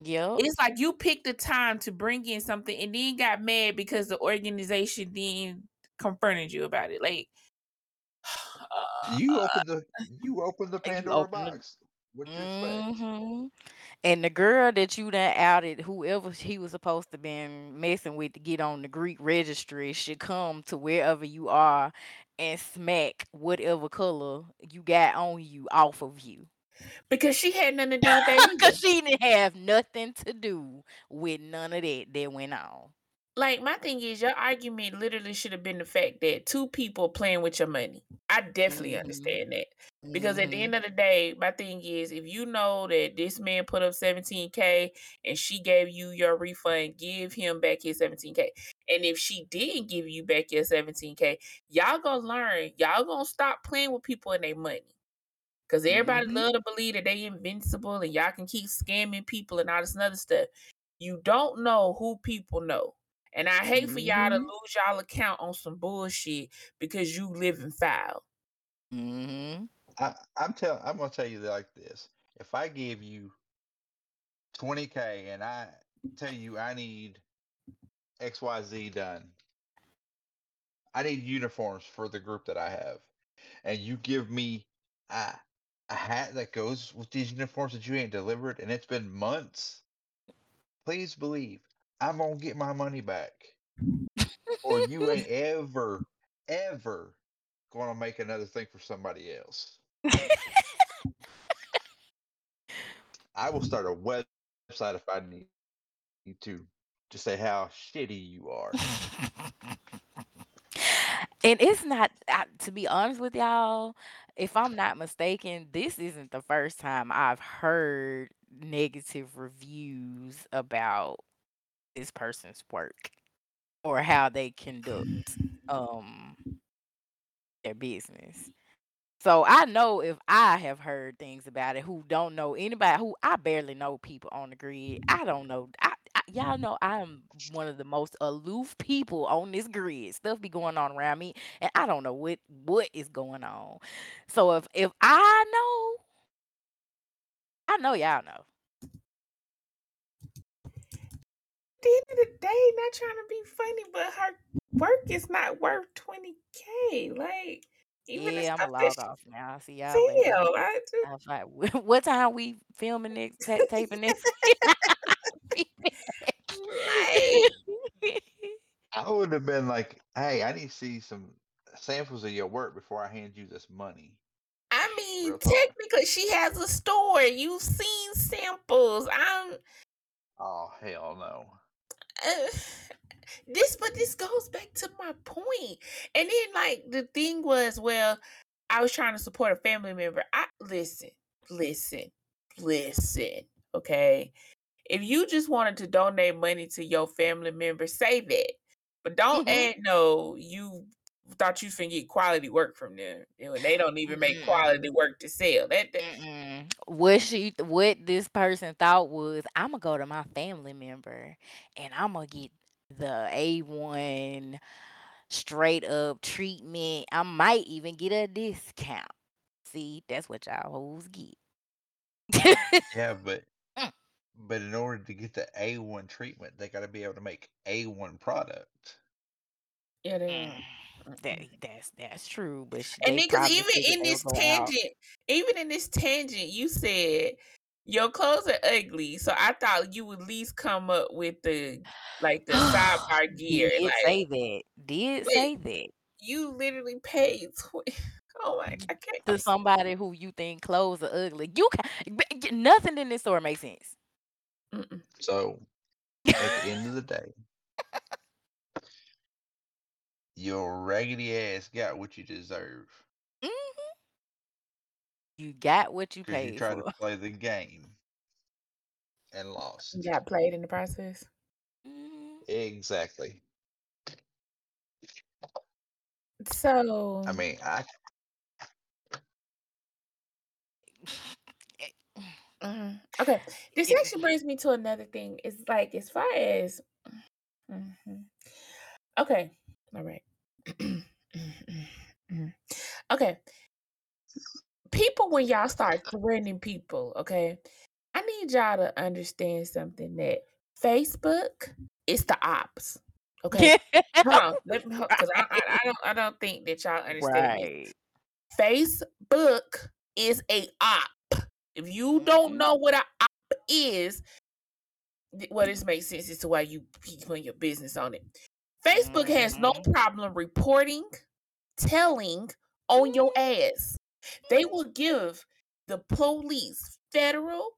Yep. It's like you picked the time to bring in something and then got mad because the organization then confronted you about it. Like (sighs) you opened the you opened the (laughs) Pandora open the box. What you expect? hmm And the girl that you done outed, whoever he was supposed to been messing with to get on the Greek registry, should come to wherever you are and smack whatever color you got on you off of you. Because she had nothing to do with that. (laughs) Cause she didn't have nothing to do with none of that that went on. Like my thing is your argument literally should have been the fact that two people playing with your money. I definitely hmm understand that. Because at the hmm end of the day, my thing is if you know that this man put up 17k and she gave you your refund, give him back his 17k. And if she didn't give you back your 17k, y'all gonna learn. Y'all gonna stop playing with people and their money. Cause everybody hmm love to believe that they invincible and y'all can keep scamming people and all this other stuff. You don't know who people know. And I hate for y'all to hmm lose y'all account on some bullshit because you live in foul. hmm I, I'm tell I'm gonna tell you like this. If I give you 20k and I tell you I need XYZ done, I need uniforms for the group that I have, and you give me a, a hat that goes with these uniforms that you ain't delivered, and it's been months. Please believe I'm gonna get my money back, or you ain't (laughs) ever, ever gonna make another thing for somebody else. I will start a website if I need to to say how shitty you are. (laughs) and it's not I, to be honest with y'all if i'm not mistaken this isn't the first time i've heard negative reviews about this person's work or how they conduct um their business so I know if I have heard things about it who don't know anybody who I barely know people on the grid. I don't know. I, I, y'all know I'm one of the most aloof people on this grid. Stuff be going on around me, and I don't know what what is going on. So if if I know, I know y'all know. the end of the day, not trying to be funny, but her work is not worth 20k. Like, even Yeah, I'm a that log off now. See y'all later. I just I was (laughs) like, what time we filming this, ta- taping this? (laughs) (laughs) like I would have been like, "Hey, I need to see some samples of your work before I hand you this money." I mean, Real talk. technically, she has a store. You've seen samples. I'm Oh hell no! uh, this, but this goes back to my point. And then, like, the thing was, well, I was trying to support a family member. I listen, listen, listen. Okay, if you just wanted to donate money to your family member, say that. But don't Mhm. add no. You thought you finna get quality work from them, and they don't even make quality work to sell. That, that What she, what this person thought was, I'm gonna go to my family member and I'm gonna get the A1 straight up treatment. I might even get a discount. See, that's what y'all hoes get. Yeah, but. But in order to get the A1 treatment, they got to be able to make A1 product. yeah, they Mm, that that's that's true, but sh- And they then, cause even in this would go out. tangent, even in this tangent, you said your clothes are ugly. So I thought you would at least come up with the like the sidebar (gasps) gear. Did Like, say that. Did say that you literally paid. Tw- (laughs) oh my, I can't. To somebody who you think clothes are ugly. You can nothing in this store makes sense. Mm-mm. So at the end of the day, your raggedy ass got what you deserve Mhm. You got what you because you tried for. to play the game and lost. You got played in the process. Mhm. Exactly. So I mean, I Mhm. Okay, this actually brings me to another thing. It's like as far as Mhm. okay, all right. Mhm. okay, people when y'all start threatening people, okay, I need y'all to understand something that Facebook is the ops. Okay, (laughs) because I, I I don't I don't think that y'all understand this. right. Facebook is a op. If you don't Mhm. know what an op is, well, this makes sense as to why you you put your business on it. Facebook has no Mhm. problem reporting, telling on your ass. They will give the police, federal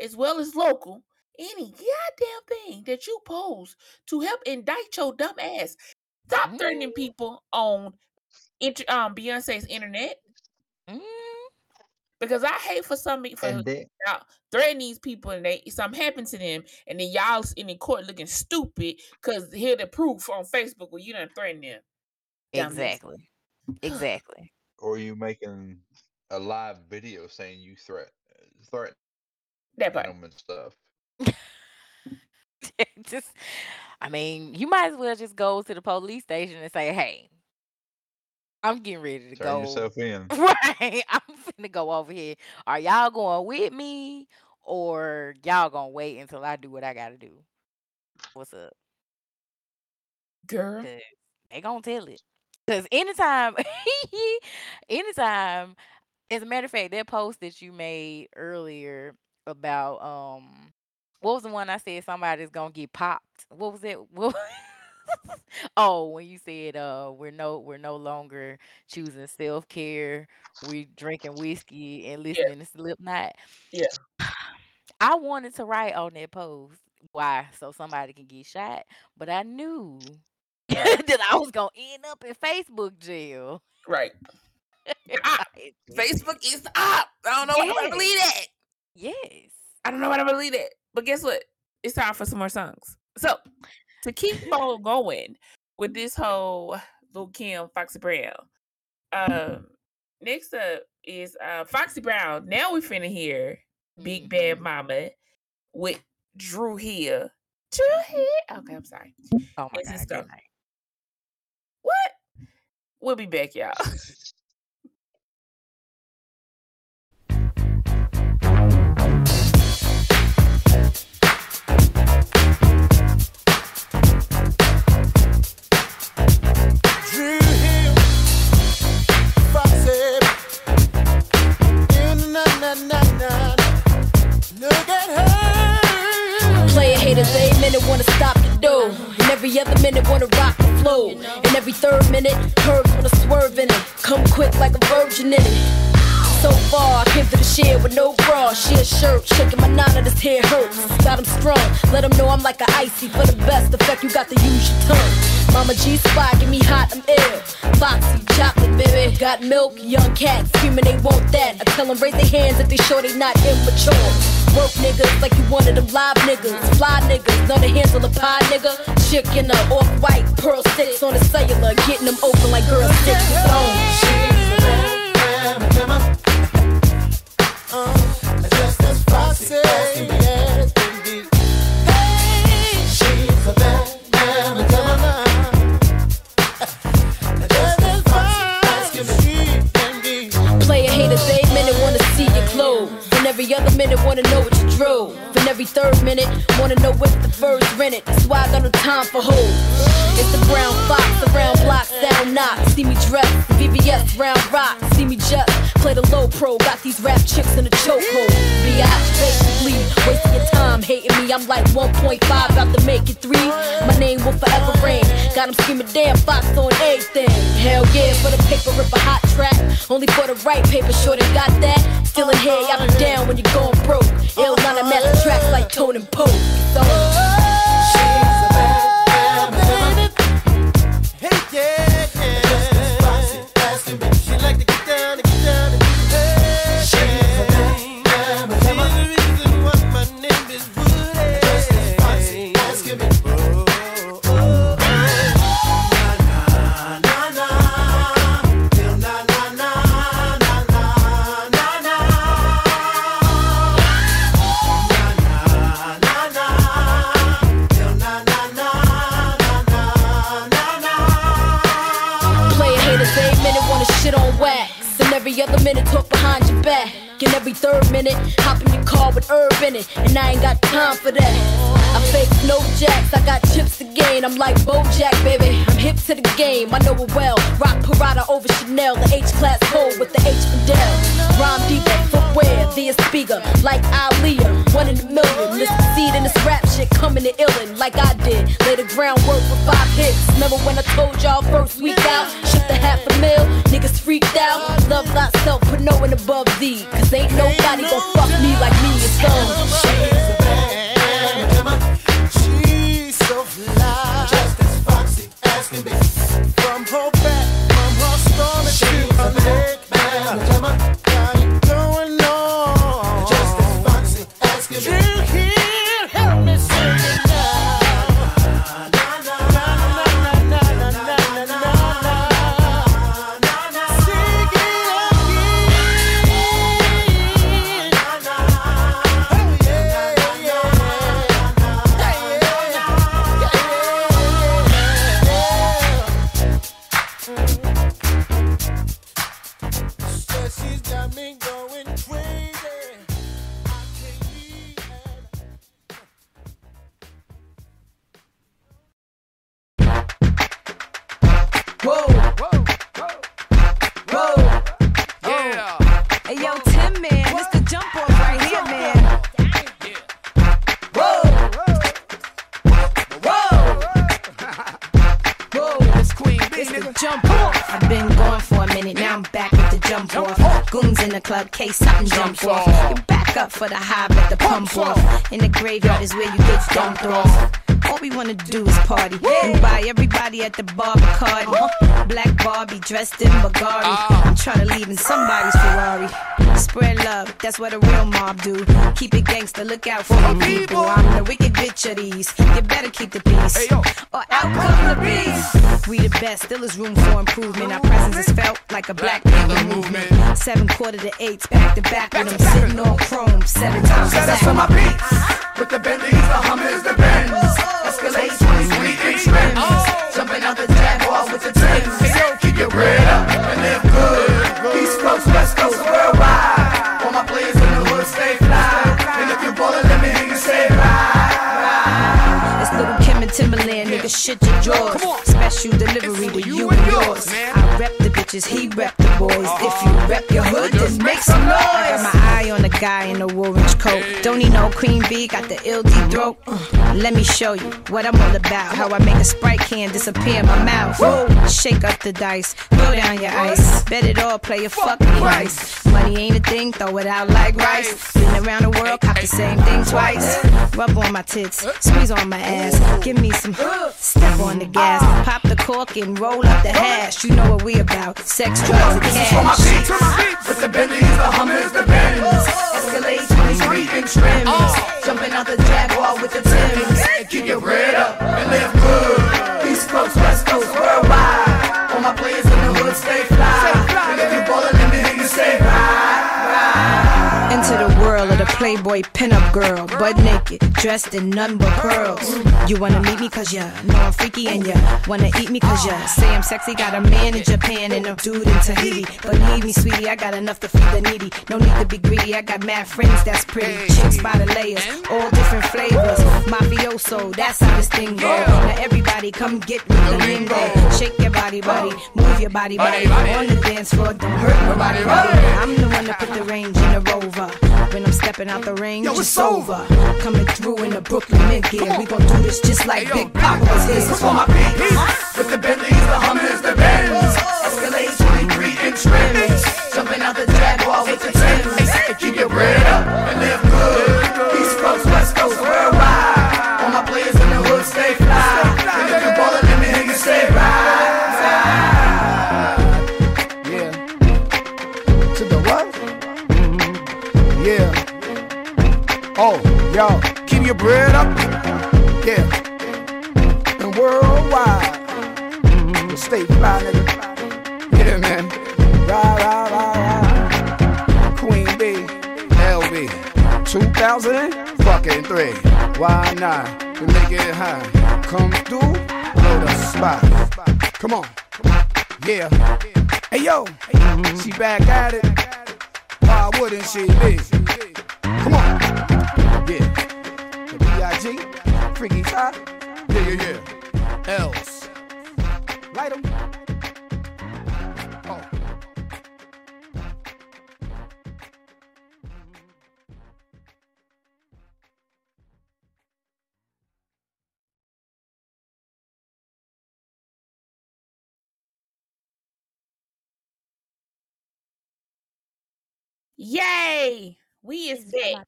as well as local, any goddamn thing that you pose to help indict your dumb ass. Stop threatening Mhm. people on um Beyonce's internet Mhm. Because I hate for some for and then y'all threaten these people and they something happened to them and then y'all in the court looking stupid because here the proof on Facebook where you done threaten them. Exactly. Exactly. or you making a live video saying you threat uh, threat That part. them and stuff. (laughs) just I mean, you might as well just go to the police station and say, "Hey, I'm getting ready to Turn go." yourself in. (laughs) Right. I'm finna go over here. Are y'all going with me or y'all gonna wait until I do what I gotta do? What's up? Girl. 'Cause they gonna tell it. Cause anytime, (laughs) anytime, as a matter of fact, that post that you made earlier about um, what was the one I said somebody's gonna get popped? What was it? (laughs) What? (laughs) oh, when you said uh, we're no, we're no longer choosing self care. We drinking whiskey and Yeah, listening to Slipknot. yeah. (sighs) I wanted to write on that post why so somebody can get shot, but I knew (laughs) that I was gonna end up in Facebook jail. Right. (laughs) Ah, Facebook is up. I don't know why I believe that. Yes. I don't know why I believe that. But guess what? It's time for some more songs. So to keep on going with this whole Lil Kim Foxy Brown. Um next up is uh Foxy Brown. Now we finna hear Big Bad Mama with Dru Hill. Dru Hill. Okay, I'm sorry. Oh my It's god. just good go- night. What? We'll be back, y'all. (laughs) Player haters, they minute wanna stop the dough. And every other minute wanna rock the flow. And every third minute, curves wanna swerve in it. Come quick like a virgin in it. So far, I came to the shed with no bra. She a shirt, shaking my of this hair hurts. Got him strong, let him know I'm like a icy. For the best effect, you got to use your tongue. Mama G spot, get me hot, I'm ill. Foxy, chocolate, baby. Got milk, young cats screaming they want that. I tell them raise their hands if they sure they not immature. Work niggas like you of them live niggas. Fly niggas, know the handle the pie nigga. Chicken up, off white, pearl sticks on the cellular. Getting them open like girl sticks. Uh, just as I say. Every other minute wanna know what you drove. And every third minute wanna know if the furs rented. That's why I got no time for hoes. It's the brown fox around block sound knock. See me dress, VVS round rock. See me just play the low pro. Got these rap chicks in a chokehold. Biatch basically wasting your time hating me. I'm like 1.5 about to make it three. My name will forever reign. Got 'em screaming damn fox on everything. Hell yeah, for the paper rip a hot track. Only for the right paper, sure they got that. Still in here, be down when you're going broke. Ill line of master tracks like Tone and. So, Hey, other minute talk behind your back. And every third minute, hop in your car with herb in it. And I ain't got time for that. I fake no jacks, I got chips to gain. I'm like Bojack, baby. I'm hip to the game, I know it well. Rock Prada over Chanel, the H class code with the H Fidel. Rhyme deeper, footwear, via speaker, like Aaliyah. One in a million. This seed in this rap shit coming to illin' like I did. Lay the groundwork for five hits. Remember when I told y'all first week out? Shipped a half a mil, niggas freaked out. Love thyself, put no one above thee. Cause ain't nobody gon' fuck me like me. It's on. Barbie dressed in Bulgari. Ah. I'm trying to leave in somebody's Ferrari. Spread love, that's what a real mob do. Keep it gangster, look out for the people. I'm the wicked bitch of these. You better keep the peace, or out come the beast. We the best, still is room for improvement. Our presence is felt like a black panther movement. Seven quarter to eights, back to back with them sitting on chrome seven times. that's to my beats. With the Bentleys, rep bitches, he rep the boys. If you rep your hood, then make some noise. I got my eye on the guy in the coat. Don't need no cream bee, got the ill deep throat. Uh, let me show you what I'm all about. How I make a sprite can disappear in my mouth. Whoa. Shake up the dice, throw down your ice. Bet it all, play a fucking price. Money ain't a thing, throw it out like rice. Been around the world, cop the same thing twice. Rub on my tits, squeeze on my ass. Give me some, step on the gas. Pop the cork and roll up the hash. You know what we about, sex, drugs, and cash. This is for my cash. beats. With the Bentleys, the Hummers, the Benz. Escalade 23 inch rims. Jumping out the Jaguar with the Timbs. Keep your bread up and live good. East Coast, West Coast, worldwide. All my players Playboy pinup girl, butt naked, dressed in none but pearls. You wanna meet me cause ya know I'm freaky and ya wanna eat me cause ya say I'm sexy. Got a man in Japan and a dude in Tahiti. Believe me, sweetie, I got enough to feed the needy. No need to be greedy, I got mad friends that's pretty. Chicks by the layers, all different flavors. Mafioso, that's how this thing go. Now everybody come get with the lingo. Shake your body, body, move your body, body. On the dance floor, don't hurt nobody, body. I'm the one that put the range in the rover. When I'm stepping out the range, Yo, it's it's over. Coming through in the Brooklyn mid gear. We gon' do this just like Big Papa was here. This is for my beats. With the Bentleys, the Hummers, the Benz. Yay! We is back.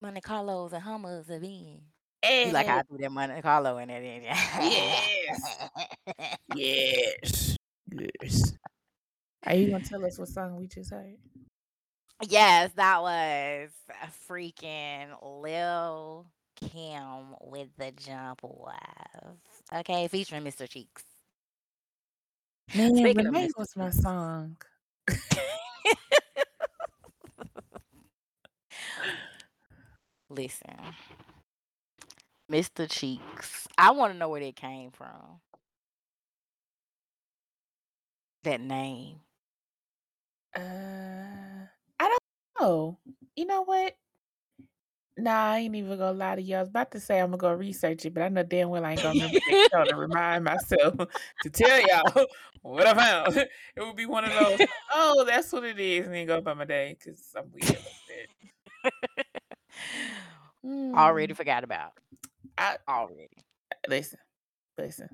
Monte Carlos and Hummers are in. And You like how I threw that Monte Carlo in there, didn't you? Yes. (laughs) yes. Yes. Are you gonna tell us what song we just heard? Yes, that was a freaking Lil Kim with the Jump Off. Okay, featuring Mr. Cheeks. Man, Speaking of Renee Mr. was my song. (laughs) Listen, Mr. Cheeks. I want to know where they came from. That name. Uh, I don't know. You know what? Nah, I ain't even gonna lie to you. I was about to say I'm gonna go research it, but I know damn well I ain't gonna remember that show to remind (laughs) myself to tell y'all what I found. (laughs) It would be one of those, oh, that's what it is, and then go by my day because I'm weird like that. Already Mm, forgot about. I Already. listen, listen.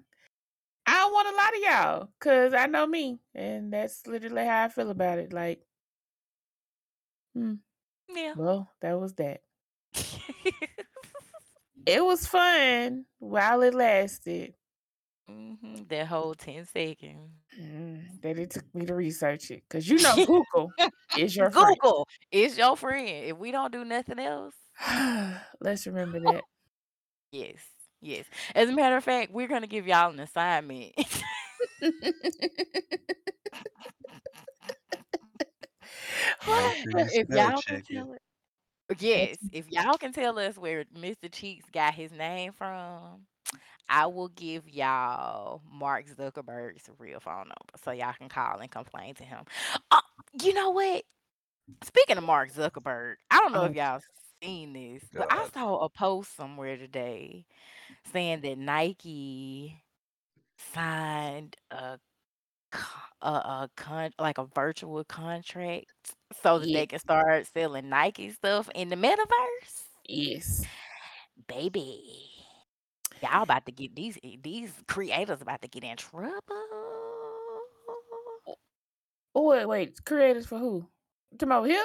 I don't want a lot of y'all because I know me, and that's literally how I feel about it. Like Hmm. Yeah. Well, that was that. (laughs) It was fun while it lasted. hmm That whole 10 seconds. Mm, that it took me to research it because you know (laughs) Google is your friend. Google is your friend. If we don't do nothing else, (sighs) Let's remember that. yes, yes. As a matter of fact, we're gonna give y'all an assignment. (laughs) Make if y'all can tell it, yes, (laughs) if y'all can tell us where Mr. Cheeks got his name from, I will give y'all Mark Zuckerberg's real phone number so y'all can call and complain to him. Uh, you know what? Speaking of Mark Zuckerberg, I don't know if Oh, y'all seen this, but I God. saw a post somewhere today saying that Nike signed a co- a, a con like a virtual contract so that yeah, they can start selling Nike stuff in the metaverse. yes. Baby, y'all about to get these eh, these creators about to get in trouble. Oh wait, wait. Creators for who? Come over here?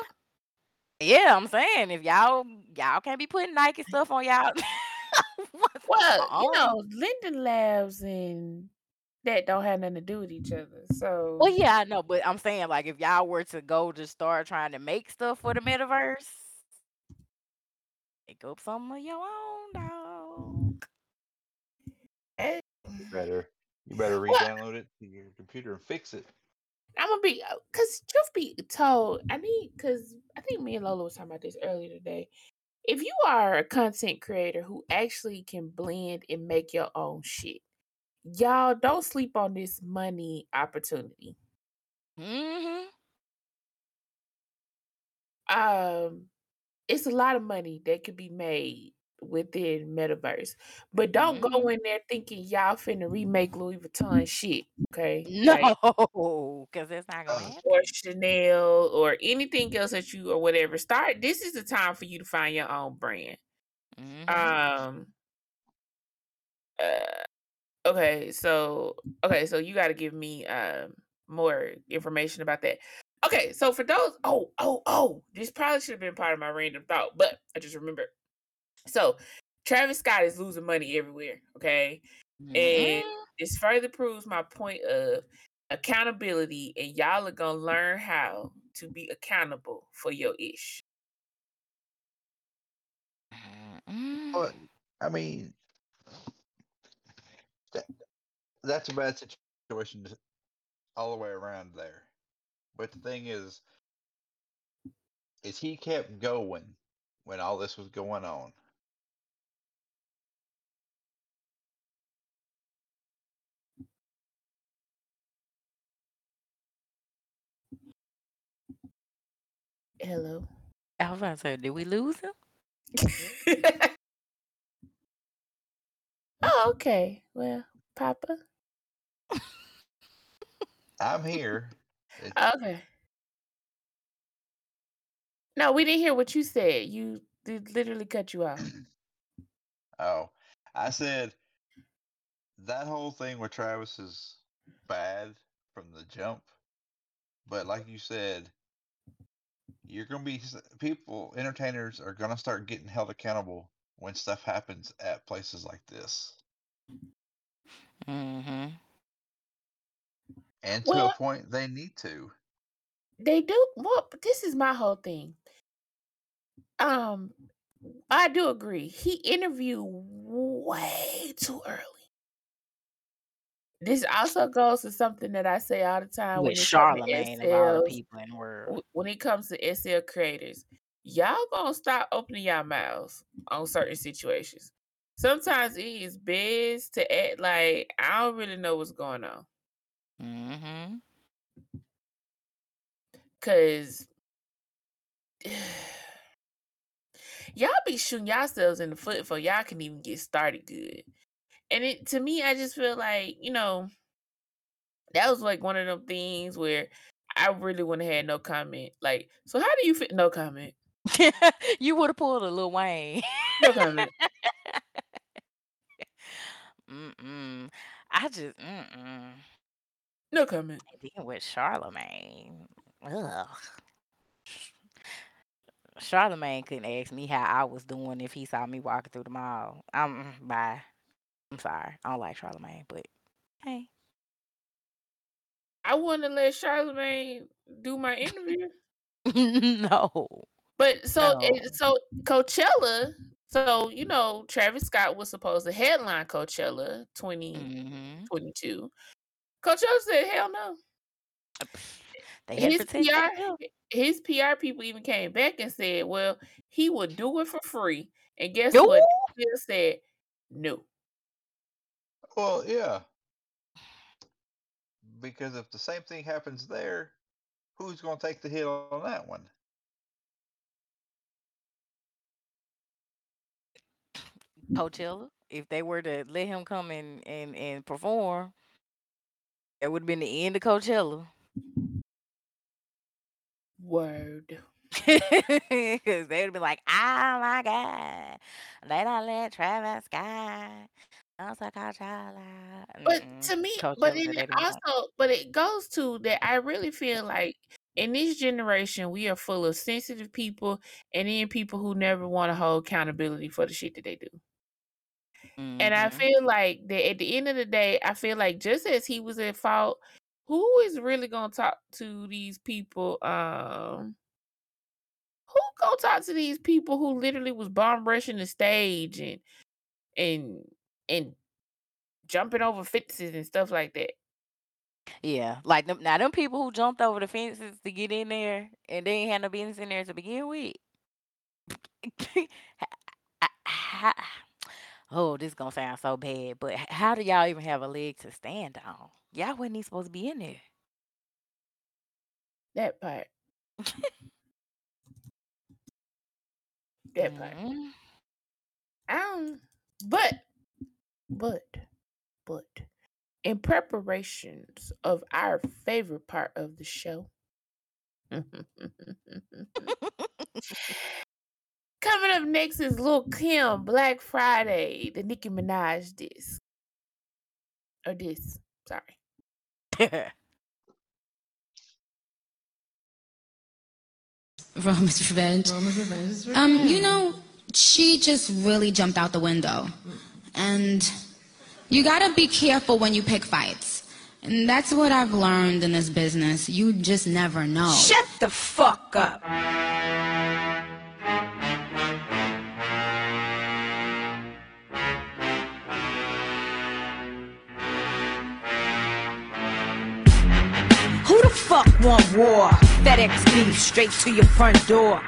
Yeah, I'm saying if y'all y'all can't be putting Nike stuff on y'all. (laughs) What's Well, you know, Linden Labs and that don't have nothing to do with each other. So Well, yeah, I know, but I'm saying like if y'all were to go to start trying to make stuff for the metaverse, pick up some of your own dog. eh, You better you better re-download it to your computer and fix it. I'm gonna be because truth be told, I need because I think me and Lola was talking about this earlier today. If you are a content creator who actually can blend and make your own shit, y'all don't sleep on this money opportunity. Mm-hmm. Um, it's a lot of money that could be made within metaverse, but don't Mm-hmm. go in there thinking y'all finna remake Louis Vuitton shit. Okay, No, because (laughs) it's not gonna Uh, happen. or Chanel or anything else that you or whatever. Start. This is the time for you to find your own brand. Mm-hmm. Um. Uh, okay. So okay. So you got to give me um more information about that. Okay. So for those. Oh. Oh. Oh. This probably should have been part of my random thought, but I just remembered. So Travis Scott is losing money everywhere. Okay. And Mm-hmm. this further proves my point of accountability, and y'all are gonna learn how to be accountable for your ish. but I mean that, that's a bad situation all the way around there. But the thing is, is he kept going when all this was going on. Hello. I was about to say, did we lose him? (laughs) oh, okay. Well, Papa. I'm here. It, Okay. No, we didn't hear what you said. You did literally cut you off. (clears throat) oh, I said that whole thing with Travis is bad from the jump. But like you said, you're gonna be people, entertainers are gonna start getting held accountable when stuff happens at places like this. Mm-hmm. And to Well, a point, they need to. they do. Well, this is my whole thing. Um, I do agree. He interviewed way too early. This also goes to something that I say all the time With it comes to Charlemagne of all the people in the world. When it comes to SL creators, y'all gonna stop opening y'all mouths on certain situations. Sometimes it is best to act like I don't really know what's going on. Mm-hmm. Cause (sighs) y'all be shooting yourselves in the foot before y'all can even get started good. And it to me, I just feel like, you know, that was like one of them things where I really wouldn't have had no comment. Like, so how do you fit no comment? (laughs) you would have pulled a Lil Wayne. No comment. (laughs) mm-mm. I just mm-mm. No comment. And then with Charlemagne. Ugh. Charlemagne couldn't ask me how I was doing if he saw me walking through the mall. I'm bye. I'm sorry. I don't like Charlemagne, but hey. I want to let Charlemagne do my interview. (laughs) no. But so No. so Coachella. So you know Travis Scott was supposed to headline Coachella 2022. hmm Coachella said hell no. They had to His PR his PR people even came back and said, well, he would do it for free. And guess what? Still said no. Well, yeah. Because if the same thing happens there, who's going to take the hit on that one? Coachella. If they were to let him come and and, and perform, it would have been the end of Coachella. Word. (laughs) Because they would be like, oh my God, they don't let Travis Scott. Coachella. But Mm-mm. to me, but said they it also, but it goes to that I really feel like in this generation we are full of sensitive people and then people who never want to hold accountability for the shit that they do. And I Mhm. feel like that at the end of the day, I feel like just as he was at fault, who is really gonna talk to these people? Um, who gonna talk to these people who literally was bomb rushing the stage and and and jumping over fences and stuff like that? Yeah, like them, now them people who jumped over the fences to get in there and they ain't had no business in there to begin with. (laughs) Oh, this gonna sound so bad, but how do y'all even have a leg to stand on? Y'all wasn't even supposed to be in there. That part. That part. Mhm. Um, but, but, but, in preparations of our favorite part of the show, (laughs) coming up next is Lil Kim Black Friday, the Nicki Minaj disc. Or this, sorry. (laughs) Roman's revenge. Um, you know, she just really jumped out the window. And you gotta be careful when you pick fights. And that's what I've learned in this business. You just never know. Shut the fuck up. Who the fuck want war? FedEx beef straight to your front door.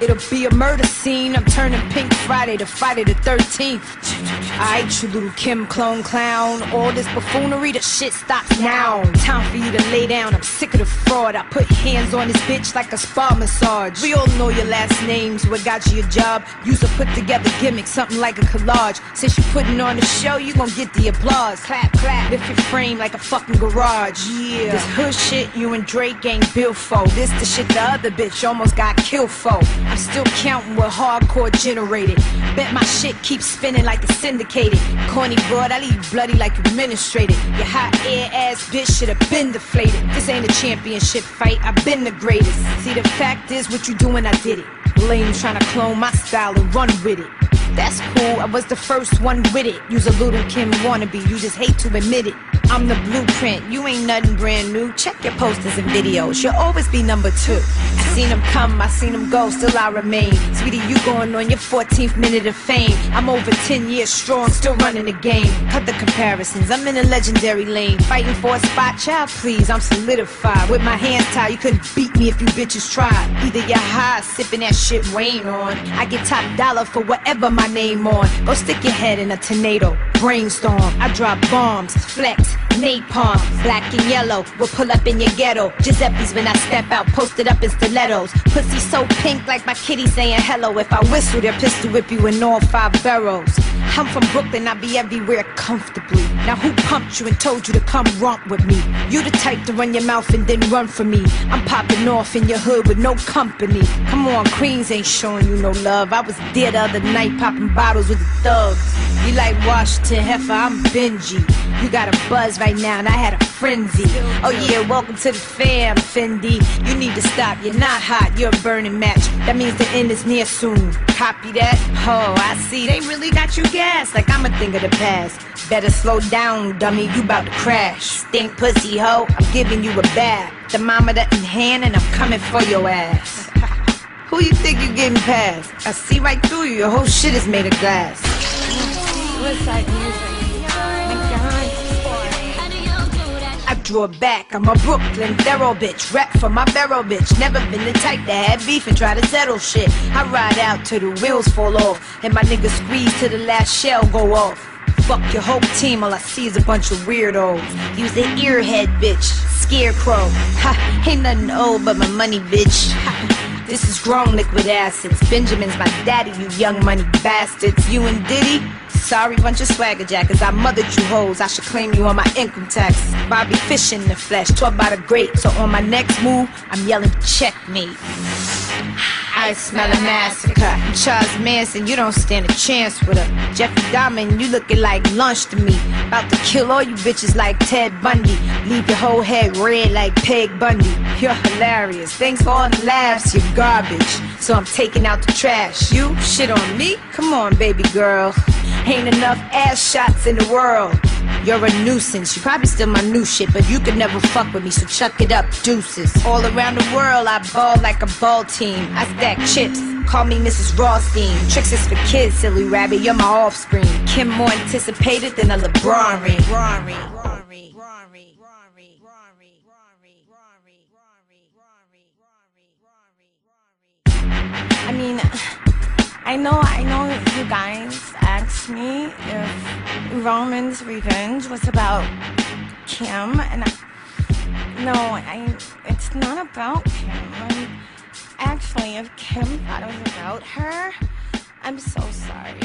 It'll be a murder scene. I'm turning Pink Friday to Friday the 13th. Alright, you Lil Kim clone clown. All this buffoonery, the shit stops now. Time for you to lay down. I'm sick of the fraud. I put hands on this bitch like a spa massage. We all know your last names. What got you your job? Use a put together gimmick, something like a collage. Since you're putting on the show, you gon' get the applause. Clap, clap. Lift your frame like a fucking garage. Yeah. This hood shit you and Drake ain't built for. This the shit the other bitch almost got killed for. I'm still counting what hardcore generated. Bet my shit keeps spinning like it's syndicated. Corny broad, I leave bloody like administrated. Your hot air ass bitch should have been deflated. This ain't a championship fight, I've been the greatest. See, the fact is, what you doing, I did it. Lame trying to clone my style and run with it. That's cool, I was the first one with it. Use a Lil Kim wannabe, you just hate to admit it. I'm the blueprint, you ain't nothing brand new. Check your posters and videos, you'll always be number two. I seen them come, I seen them go, still I remain. Sweetie, you going on your 14th minute of fame. I'm over 10 years strong, still running the game. Cut the comparisons, I'm in a legendary lane. Fighting for a spot, child, please, I'm solidified. With my hands tied, you couldn't beat me if you bitches tried. Either you're high, sipping that shit Wayne on. I get top dollar for whatever my name on. Go stick your head in a tornado, brainstorm. I drop bombs, flex, napalm, black and yellow. We'll pull up in your ghetto. Giuseppe's when I step out, posted up in stilettos. Pussy so pink like my kitty saying hello. If I whistle, they'll pistol whip you in all five barrels. I'm from Brooklyn, I be everywhere comfortably. Now who pumped you and told you to come romp with me? You the type to run your mouth and then run for me. I'm popping off in your hood with no company. Come on, Queens ain't showing you no love. I was there the other night popping bottles with the thugs. You like Washington Heifer, I'm Benji. You got a buzz right now and I had a frenzy. Oh yeah, welcome to the fam, Fendi. You need to stop, you're not hot, you're a burning match. That means the end is near soon. Copy that? Oh, I see, they really got you gas, like I'm a thing of the past. Better slow down, dummy, you about to crash. Stink pussy hoe, I'm giving you a bath. Thermometer in hand, and I'm coming for your ass. (laughs) Who you think you're getting past? I see right through you, your whole shit is made of glass. What's music? It back. I'm a Brooklyn thorough bitch. Rap for my barrel bitch. Never been the type to have beef and try to settle shit. I ride out till the wheels fall off. And my niggas squeeze till the last shell go off. Fuck your whole team, all I see is a bunch of weirdos. Use the earhead, bitch. Scarecrow. Ha, ain't nothing old but my money, bitch. Ha, this is grown liquid assets. Benjamin's my daddy, you young money bastards. You and Diddy? Sorry, bunch of swagger jackers. I mothered you hoes. I should claim you on my income tax. Bobby Fish in the flesh, talk about a great. So on my next move, I'm yelling checkmate. I smell a massacre. Charles Manson, you don't stand a chance with her. Jeffrey Dahmer, you looking like lunch to me. About to kill all you bitches like Ted Bundy. Leave your whole head red like Peg Bundy. You're hilarious. Thanks for all the laughs, you're garbage. So I'm taking out the trash. You shit on me? Come on, baby girl. Ain't enough ass shots in the world. You're a nuisance. You probably still my new shit, but you could never fuck with me, so chuck it up, deuces. All around the world, I ball like a ball team. I stack chips. Call me Mrs. Rothstein. Tricks is for kids, silly rabbit. You're my offspring. Kim more anticipated than a LeBron ring. I mean, I know, I know you guys asked me if Roman's revenge was about Kim, and I, no, I, it's not about Kim. I'm, actually, if Kim thought it was about her, I'm so sorry.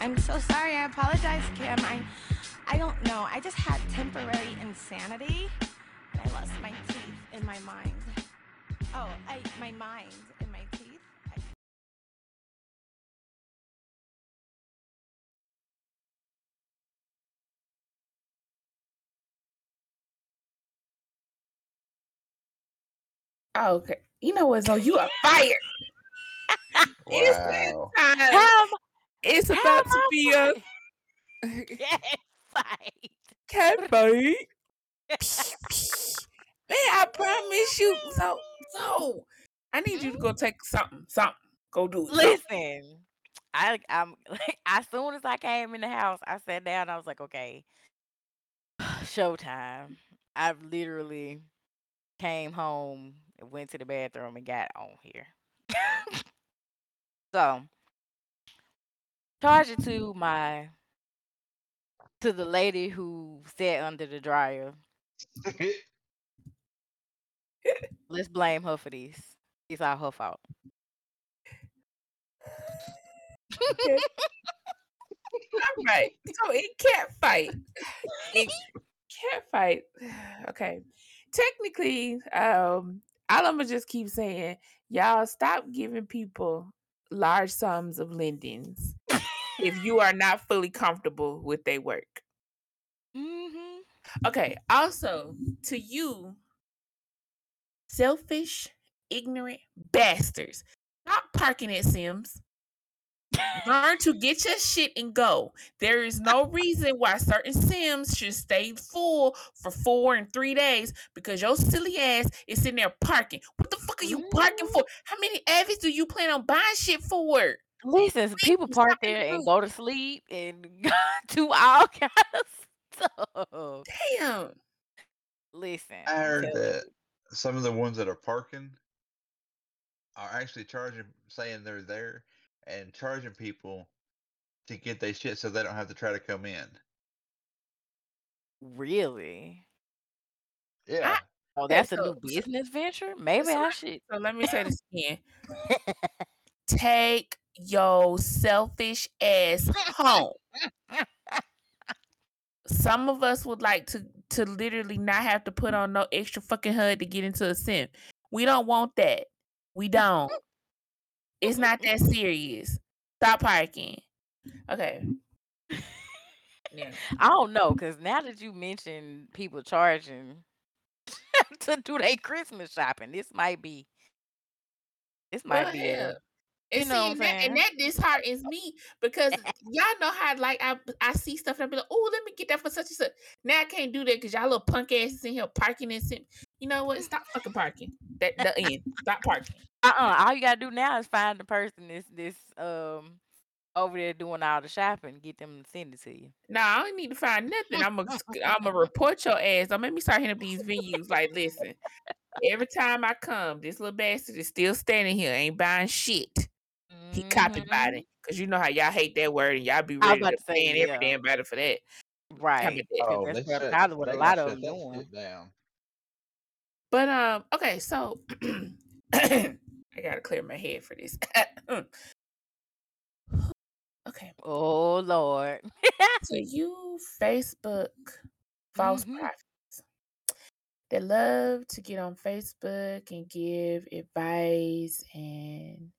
I'm so sorry. I apologize, Kim. I, I don't know. I just had temporary insanity, and I lost my teeth in my mind. Oh, I, my mind in my teeth. Oh, okay. You know what? So you are fired. (laughs) It's Wow. time. How It's how about to I be a (laughs) Yes, fight. cat fight. (laughs) Man, I promise you. So, so I need you to go take something, something. Go do it. Listen, I I'm like, as soon as I came in the house, I sat down. I was like, okay, (sighs) showtime. I literally came home, went to the bathroom, and got on here. (laughs) so charge it to my to the lady who sat under the dryer. (laughs) Let's blame her for this. It's all her fault. Okay. (laughs) All right. So it can't fight. It can't fight. (sighs) Okay. Technically, um, all I'm gonna just keep saying, y'all stop giving people large sums of lendings if you are not fully comfortable with their work. hmm Okay. Also, to you, selfish, ignorant bastards, stop parking at Sims. Learn to get your shit and go. There is no reason why certain Sims should stay full for four and three days because your silly ass is sitting there parking. What the fuck are you parking mm-hmm. for? How many avies do you plan on buying shit for? Listen, people park there and go to sleep and (laughs) do all kinds of stuff. Damn. Listen, I I'm heard telling that some of the ones that are parking are actually charging, saying they're there and charging people to get their shit so they don't have to try to come in. Really? Yeah. Oh, Okay, that's a new business venture? Maybe so I let- should. So let me say this again. (laughs) Take your selfish ass home. Some of us would like to to literally not have to put on no extra fucking HUD to get into a sim. We don't want that. We don't. It's not that serious. Stop parking. Okay. Yeah. I don't know, cause now that you mentioned people charging (laughs) to do their Christmas shopping, this might be this might Well, be hell. a And you know see, what I'm that, saying? and that disheartens me because (laughs) y'all know how like I I see stuff and I be like, oh, let me get that for such and such. Now I can't do that because y'all little punk asses in here parking and sim- you know what? Stop fucking parking. That (laughs) the end. Stop parking. Uh-uh. All you gotta do now is find the person that's this um over there doing all the shopping, get them to send it to you. Nah, I don't need to find nothing. I'm gonna (laughs) I'm gonna report your ass. Don't make me start hitting up these venues. Like, listen, every time I come, this little bastard is still standing here, ain't buying shit. He copied Mhm. body. Cause you know how y'all hate that word and y'all be I was ready about to to say, ban every yeah. damn body for that. Right. about that? Cause Oh, that's they shut. probably what a lot of them doing. down. But um, okay, so (clears throat) I gotta clear my head for this. (laughs) okay. Oh Lord. So (laughs) you Facebook false Mhm. prophets that love to get on Facebook and give advice and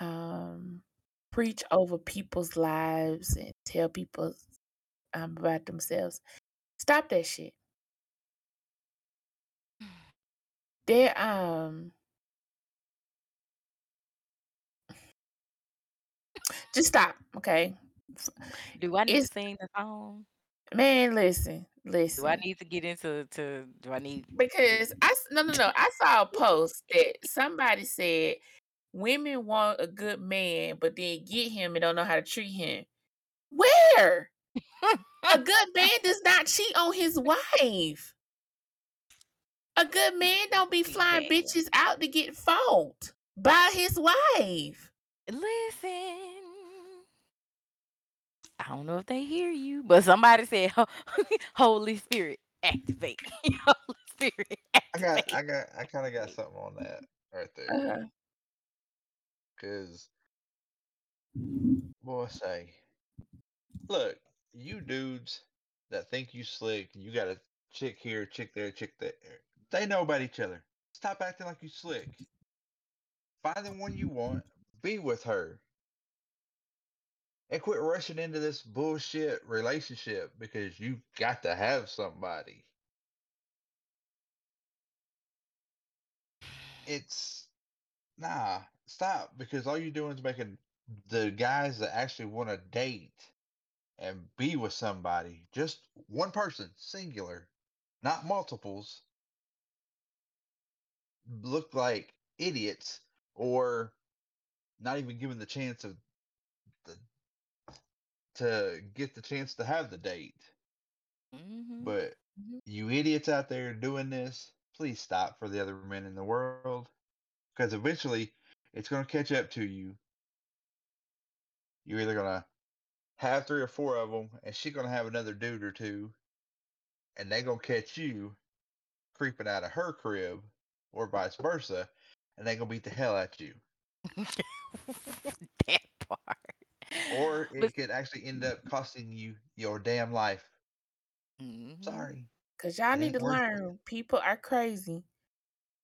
um preach over people's lives and tell people um, about themselves. Stop that shit. There um just stop, okay? Do I need It's to sing the song? man, listen, listen. Do I listen. need to get into to do I need Because I s- no no no, I saw a post that somebody said women want a good man, but then get him and don't know how to treat him. Where? (laughs) A good man does not cheat on his wife. A good man don't be flying Man. bitches out to get fought by his wife. Listen. I don't know if they hear you, but somebody said (laughs) Holy Spirit activate. (laughs) Holy Spirit activate. I got, I got, I kind of got something on that right there. Uh-huh. Cause, boy, say, look, you dudes that think you slick, you got a chick here, chick there, chick there. They know about each other. Stop acting like you slick. Mm-hmm. Find the one you want, mm-hmm. be with her, and quit rushing into this bullshit relationship because you've got to have somebody. It's nah, stop because all you're doing is making the guys that actually want to date and be with somebody, just one person, singular, not multiples, look like idiots or not even given the chance of the, to get the chance to have the date. Mhm. But Mhm. you idiots out there doing this, please stop for the other men in the world because eventually it's going to catch up to you. You're either going to have three or four of them, and she's going to have another dude or two, and they're going to catch you creeping out of her crib, or vice versa, and they going to beat the hell out you. (laughs) that part. Or But it could actually end up costing you your damn life. Mhm. Sorry. Cause y'all It need to worth it. learn people are crazy.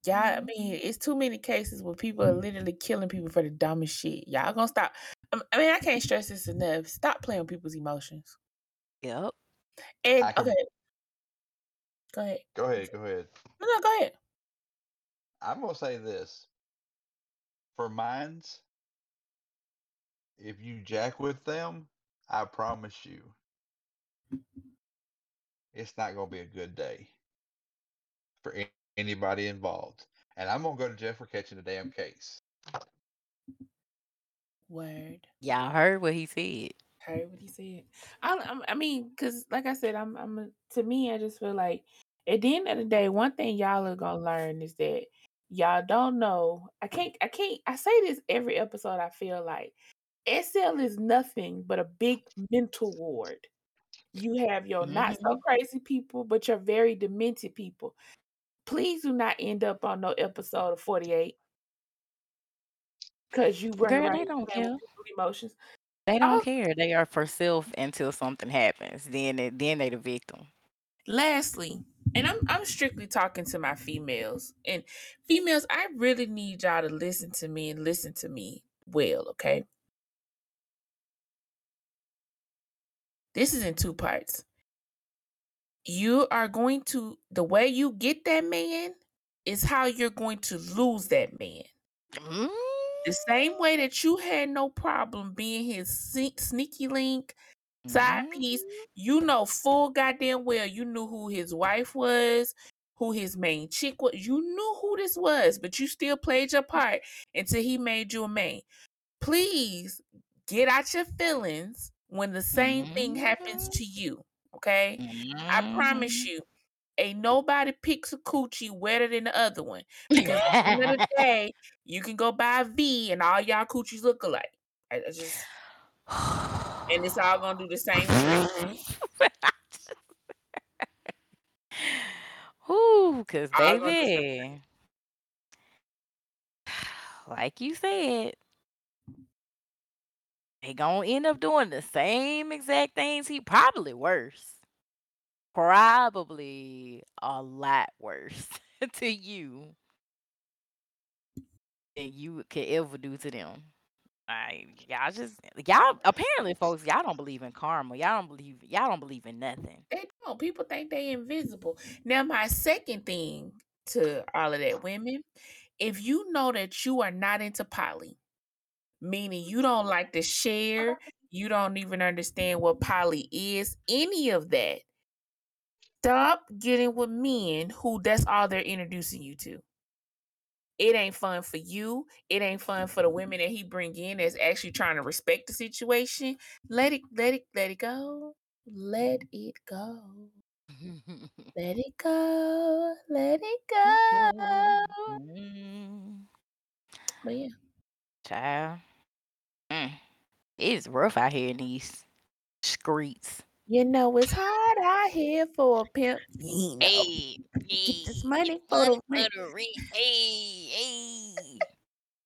Y'all, I mean, it's too many cases where people are literally killing people for the dumbest shit. Y'all gonna stop. um, I mean, I can't stress this enough. Stop playing with people's emotions. Yep. And I can okay, go ahead. go ahead, go ahead. No, no, go ahead. I'm gonna say this. For mines, if you jack with them, I promise you, it's not gonna be a good day for a- anybody involved. And I'm gonna go to jail for catching the damn case. Word. Y'all heard what he said. Heard what he said. I, I'm- I mean, cause like I said, I'm, I'm. To me, I just feel like at the end of the day, one thing y'all are gonna learn is that y'all don't know. I can't. I can't. I say this every episode. I feel like SL is nothing but a big mental ward. You have your not so Mhm. crazy people, but your very demented people. Please do not end up on no episode of 48 because you Girl, they don't care. emotions. They don't Oh, care. They are for self until something happens. Then they, then they the victim. lastly, and I'm I'm strictly talking to my females. And females, I really need y'all to listen to me and listen to me well, okay? this is in two parts. You are going to the way you get that man is how you're going to lose that man. Mm-hmm. The same way that you had no problem being his sneaky link Mm-hmm. side piece, you know full goddamn well you knew who his wife was, who his main chick was. You knew who this was, but you still played your part until he made you a main. Please get out your feelings when the same thing happens to mm-hmm. you. Okay? I promise mm-hmm. you, ain't nobody picks a coochie wetter than the other one. Because at the end of the (laughs) day, you can go buy a V and all y'all coochies look alike. I, I just and it's all gonna do the same thing. (laughs) Ooh, cause All gonna do the same (sighs) baby, like you said, they gonna end up doing the same exact things. He probably worse, probably a lot worse (laughs) to you than you could ever do to them. I y'all just y'all apparently folks y'all don't believe in karma. Y'all don't believe y'all don't believe in nothing. They don't. People think they invisible. Now, my second thing to all of that, women, if you know that you are not into poly, meaning you don't like to uh-huh. share, you don't even understand what poly is, any of that, stop getting with men who that's all they're introducing you to. It ain't fun for you. It ain't fun for the women that he bring in that's actually trying to respect the situation. Let it, let it, let it go. Let it go. (laughs) Let it go. Let it go. But yeah. Child. Mm. It's rough out here in these streets. You know it's hard out here for a pimp. You know, Hey, get this hey, money for the rent. for the rent. Hey, hey.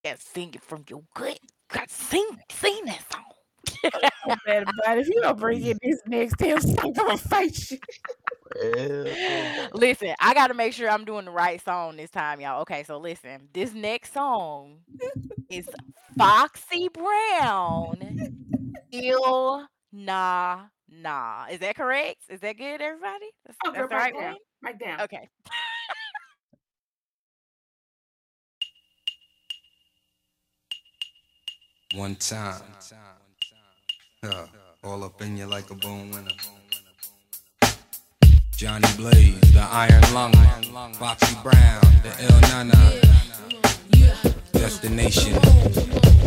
Gotta sing it from your gut. Gotta sing, sing that song. (laughs) So bad about it. If you don't bring in this next time, I'm gonna fight you. (laughs) listen, I gotta make sure I'm doing the right song this time, y'all. Okay, so listen, this next song is Foxy Brown. (laughs) Il Nah Nah. Is that correct? Is that good, everybody? That's, Oh, that's the right mic down. one? Mic down. Okay. One time. Yeah, all up in you like a bone winner. Johnny Blaze, the Iron Lung, Foxy Brown, the El Nana. Destination,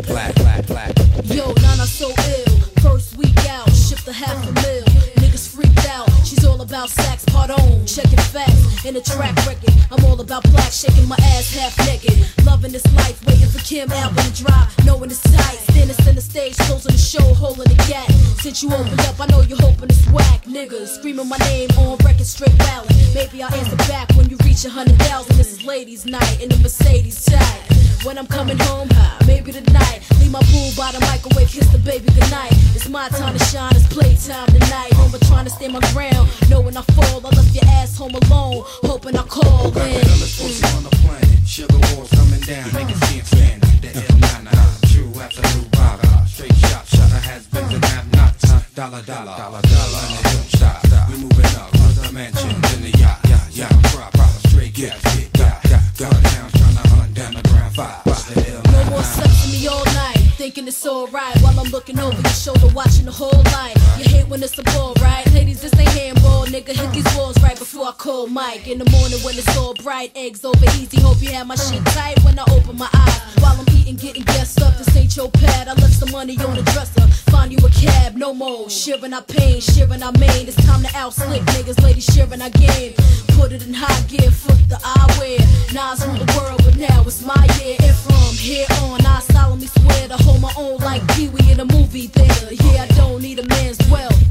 black, black, black. Yo, Nana so ill. First week out, shipped a half a mil. Niggas freaked out. She's all about sex, part on. Checking facts in the track record. I'm all about black, shaking my ass half naked. Loving this life, waiting for Kim album to drop. Knowing it's tight. Standing center stage, closing the show, holding the gap. Since you opened up, I know you're hoping it's whack. Niggas screaming my name on record, straight ballot. Maybe I'll answer back when you reach a hundred thousand. This is ladies' night in the Mercedes type. When I'm coming home, maybe tonight. Leave my pool by the microwave, kiss the baby goodnight. It's my time to shine, it's playtime tonight. Home, trying to stand my ground. Know when I fall, I left your ass home alone. Hoping I call in. Mm. on the planet. Sugar walls coming down, make it dance fan. The L99, true absolute rock. Straight shot, shutter has been the nap knots. Dollar, dollar, dollar, dollar, and don't stop. We moving up, the mansion, in the yacht. Yeah, yeah, crop, straight gas, get got. got Gun down, trying to hunt down the ground five. The L99. Force sex me all night, thinking it's alright. While I'm looking over your shoulder, watching the whole line. You hate when it's a ball, right? Ladies, this ain't hand handball, nigga. Hit these walls right before I call Mike. In the morning when it's all bright, eggs over easy. Hope you have my shit tight when I open my eyes. While I'm eating, getting guessed up. This ain't your pad. I left some money on the dresser. Find you a cab, no more. Sharing our pain, sharing our main. It's time to out slick niggas, ladies sharing our game. Put it in high gear, fuck the eyewear. Nas rule the world, but now it's my year. And from here on, I solemnly swear to hold my own like Pee Wee in a movie theater. Yeah, I don't need a man's wealth,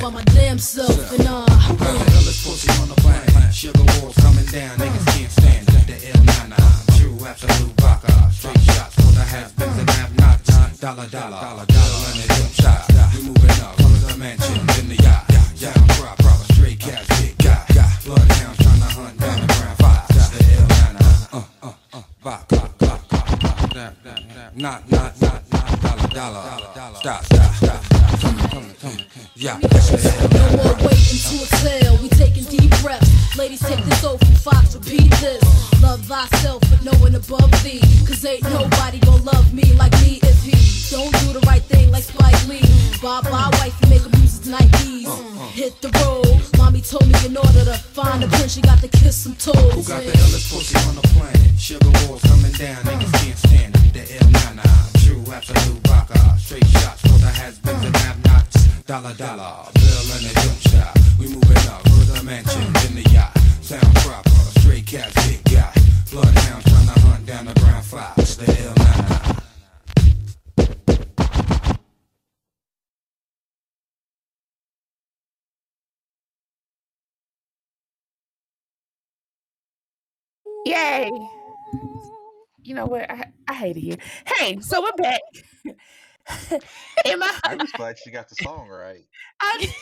by my damn self. And uh, illest pussy on the planet. Sugar walls coming down, niggas can't stand. The Ill Na Na, true absolute vodka. Straight shots for the has-beens and have-nots. Dollar, dollar, dollar, dollar, and it don't stop. We moving up, to the mansion, in the yacht. Yacht, prop, prop, straight cash, big got, got. Bloodhounds trying to hunt down the ground five. The El Nana, uh, uh, uh, vodka, vodka, vodka. Not, not, not, not, not, dollar, dollar. Stop, Yeah. No more waiting to exhale. We taking deep breaths. Ladies, take this oath from Fox. Repeat this. Love thyself, but no one above thee. Cause ain't nobody gonna love me like me if he don't do the right thing like Spike Lee. Bye bye, wife, make him use his Nikes. Hit the road. Mommy told me in order to find a prince, you got to kiss some toes. Who got the illest pussy on the planet? Sugar walls coming down, niggas can't stand it. The L99, true absolute rocker. Uh, straight shots for the has-beens and have-nots. Dollar, dollar, bill and a shot. We moving up, mansion in the yacht. Sound proper, straight cats get got. Bloodhounds trying to hunt down the brown fox. The L99. Yay. You know what? I, I hate it here. Hey, so we're back. (laughs) (laughs) Am I? I'm just glad she got the song right. (laughs) I,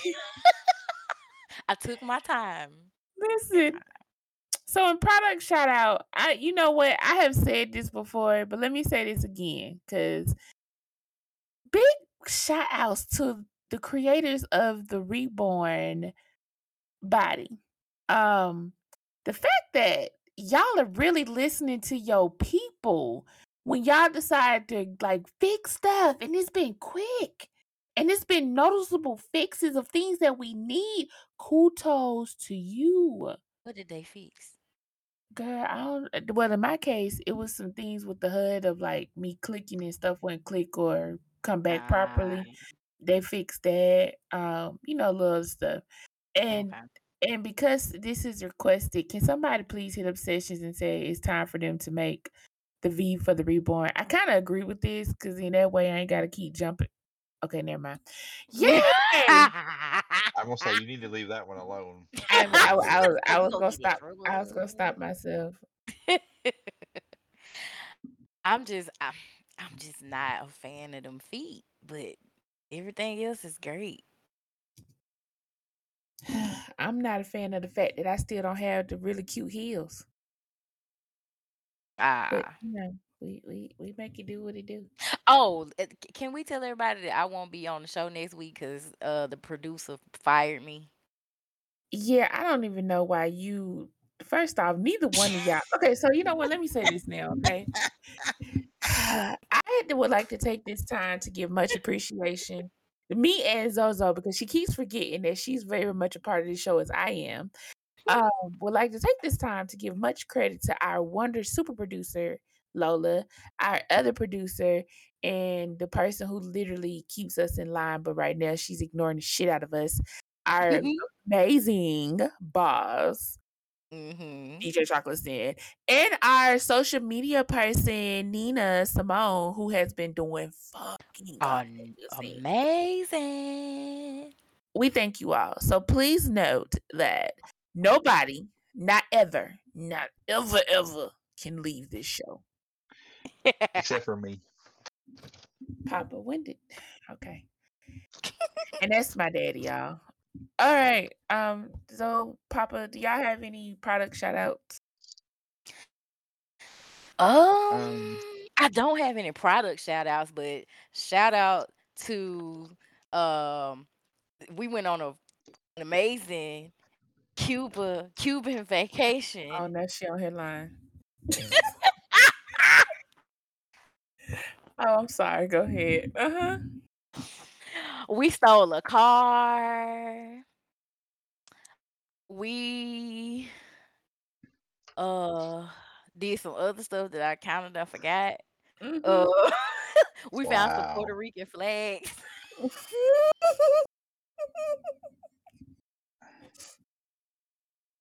(laughs) I took my time. listen. So in product shout out, I you know what? I have said this before, but let me say this again because big shout outs to the creators of the reborn body. Um, the fact that y'all are really listening to your people when y'all decide to like fix stuff, and it's been quick. And it's been noticeable fixes of things that we need. Kudos to you. What did they fix? Girl, I don't. uh, Well, in my case, it was some things with the HUD of like me clicking and stuff wouldn't click or come back Ah, properly. They fixed that. Um, you know, little stuff. And okay. and because this is requested, can somebody please hit up sessions and say it's time for them to make the V for the reborn? I kind of agree with this because in that way I ain't got to keep jumping. Okay, never mind. Yeah, I'm gonna say you need to leave that one alone. (laughs) I, I, I was I (laughs) was gonna gonna get in stop. I was gonna stop myself. (laughs) I'm just I'm, I'm just not a fan of them feet, but everything else is great. (sighs) I'm not a fan of the fact that I still don't have the really cute heels. But Ah. you know, we we we make it do what it do. Oh, uh, c- can we tell everybody that I won't be on the show next week because uh the producer fired me? Yeah, I don't even know why you. First off, neither one of y'all. Okay, so you know what? Let me say this now. Okay, (sighs) I would like to take this time to give much appreciation to me and Zozo because she keeps forgetting that she's very much a part of the show as I am. Um, would like to take this time to give much credit to our wonder super producer Lola, our other producer, and the person who literally keeps us in line. But right now, she's ignoring the shit out of us. Our amazing boss, Mm-hmm. DJ Chocolate Stand, and our social media person, Nina Simone, who has been doing fucking Am- amazing. amazing. We thank you all. So please note that nobody, not ever, not ever, ever can leave this show. Except for me. Papa, when did okay. and that's my daddy, y'all. All right. Um, so Papa, do y'all have any product shout outs? Um, I don't have any product shout outs, but shout out to um we went on a an amazing Cuba Cuban vacation. Oh no, she on headline. Oh, I'm sorry. Go ahead. Uh-huh. We stole a car. We uh did some other stuff that I kind of done forgot. Mhm. Uh, (laughs) we found some Puerto Rican flags. (laughs)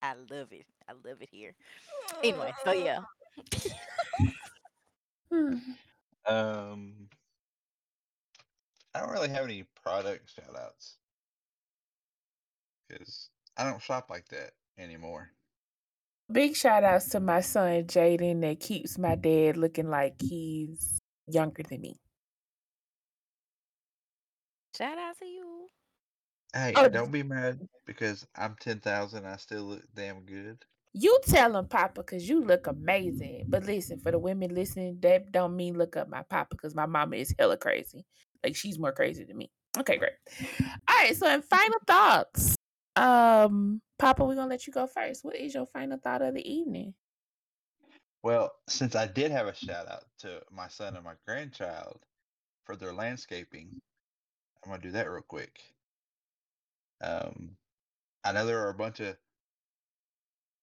I love it. I love it here. Anyway, so yeah. (laughs) Um, I don't really have any product shout outs because I don't shop like that anymore. Big shout outs to my son Jaden that keeps my dad looking like he's younger than me. Shout out to you. Hey, Oh, don't be mad because I'm ten thousand. I still look damn good. You tell him, Papa, because you look amazing. But listen, for the women listening, that don't mean look up my Papa because my mama is hella crazy. Like she's more crazy than me. Okay, great. All right, so in final thoughts, um, Papa, we're gonna let you go first. What is your final thought of the evening? Well, since I did have a shout out to my son and my grandchild for their landscaping, I'm gonna do that real quick. Um, I know there are a bunch of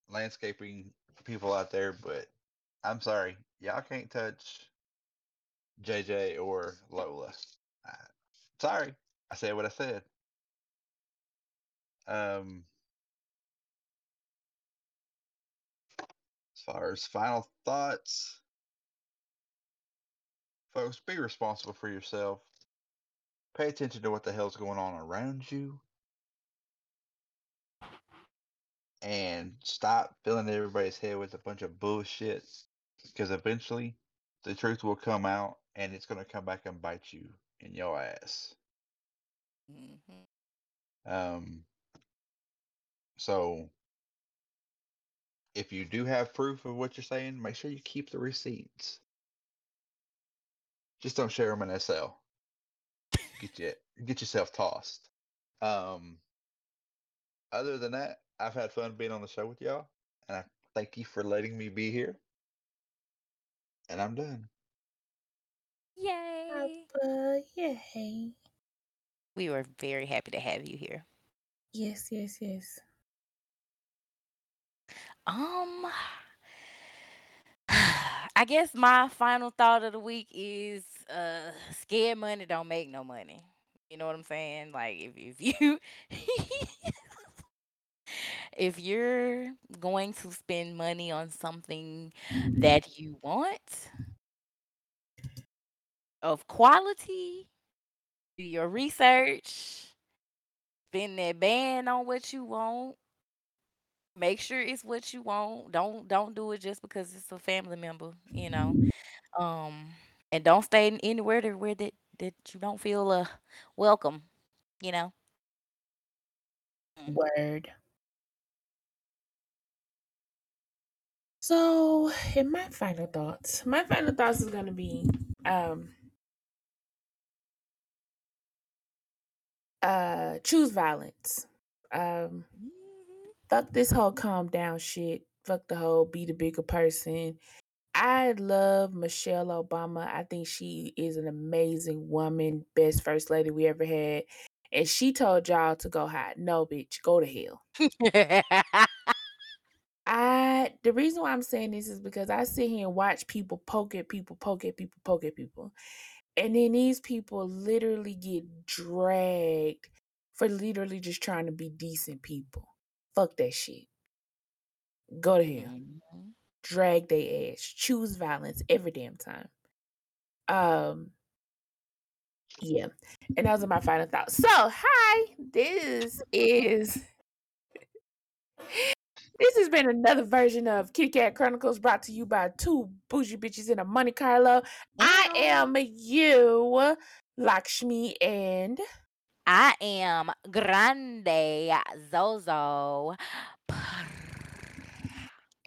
landscaping people out there, but I'm sorry, y'all can't touch JJ or Lola. Sorry, I said what I said. Um, as far as final thoughts, folks, be responsible for yourself. Pay attention to what the hell's going on around you. And stop filling everybody's head with a bunch of bullshit. Because eventually the truth will come out and it's going to come back and bite you in your ass. mhm Um, so if you do have proof of what you're saying, make sure you keep the receipts. Just don't share them in SL. Get you get yourself tossed. Um, other than that, I've had fun being on the show with y'all, and I thank you for letting me be here. And I'm done. Yay! Papa, yay! We were very happy to have you here. Yes, yes, yes. Um, (sighs) I guess my final thought of the week is uh scared money don't make no money. You know what I'm saying? Like if if you (laughs) if you're going to spend money on something that you want of quality, do your research, spend that band on what you want. Make sure it's what you want. Don't don't do it just because it's a family member, you know. Um and don't stay in anywhere that where that, that you don't feel uh welcome, you know. Word. So, in my final thoughts, my final thoughts is gonna be um uh choose violence. Um fuck this whole calm down shit. Fuck the whole be the bigger person. I love Michelle Obama. I think she is an amazing woman, best first lady we ever had. And she told y'all to go hide. No, bitch, go to hell. (laughs) I the reason why I'm saying this is because I sit here and watch people poke at people, poke at people, poke at people. And then these people literally get dragged for literally just trying to be decent people. Fuck that shit. Go to hell. Drag their ass. Choose violence every damn time. Um yeah. And those are my final thoughts. So hi, this is This has been another version of Kitty Kat Chronicles brought to you by two bougie bitches in a Monte Carlo. I am you, Lakshmi, and I am Grande Zozo.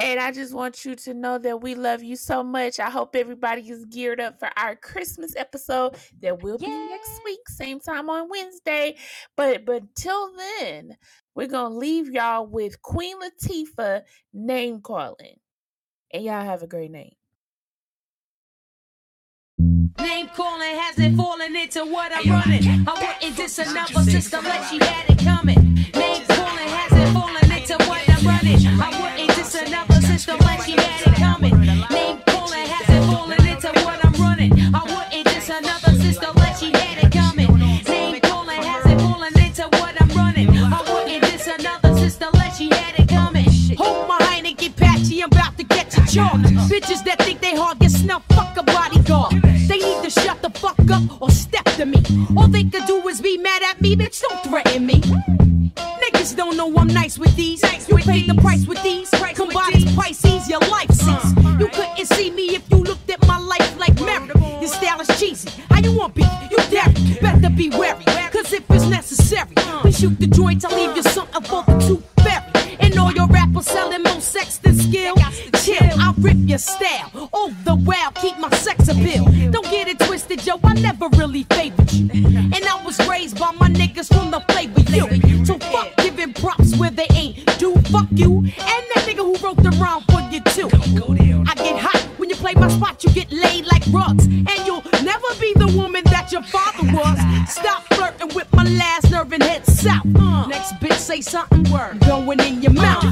And I just want you to know that we love you so much. I hope everybody is geared up for our Christmas episode that will be next week, same time on Wednesday. But but till then, we're gonna leave y'all with Queen Latifah name calling. And y'all have a great night. Name calling hasn't fallen into what I'm running. I wouldn't diss another sister like she had it coming. Name calling another sister like she had it coming. Name calling hasn't fallen into what I'm running. I wouldn't diss another sister like she had it coming. Name calling hasn't fallen into what I'm running. I wouldn't diss another sister like she had it coming. Hold my Heineken patchy, I'm about to get you charged. Bitches that think they hard get snuffed, fuck a bodyguard. They need to shut the fuck up or step to me. All they could do is be mad at me, bitch, don't threaten me. Niggas don't know I'm nice with these. You paid the price with these. Price Combined Pisces, your life cease. You couldn't see me if you looked at my life like Mary. Your style is cheesy. How you want beef? You dare. Better be wary. Cause if it's necessary, we shoot the joints. I'll leave you something for the two fairy. And all your rappers selling more sex than skill. Chill, I'll rip your style. All the while, keep my sex appeal. Don't get it twisted, yo, I never really favored you. (laughs) And I was raised by my niggas from the flavor you. Props where they ain't. Do fuck you. And that nigga who wrote the rhyme for you too. I get hot when you play my spot, you get laid like rugs. And you'll never be the woman that your father was. Stop flirting with my last nerve and head south. Next bitch say something word going in your mouth.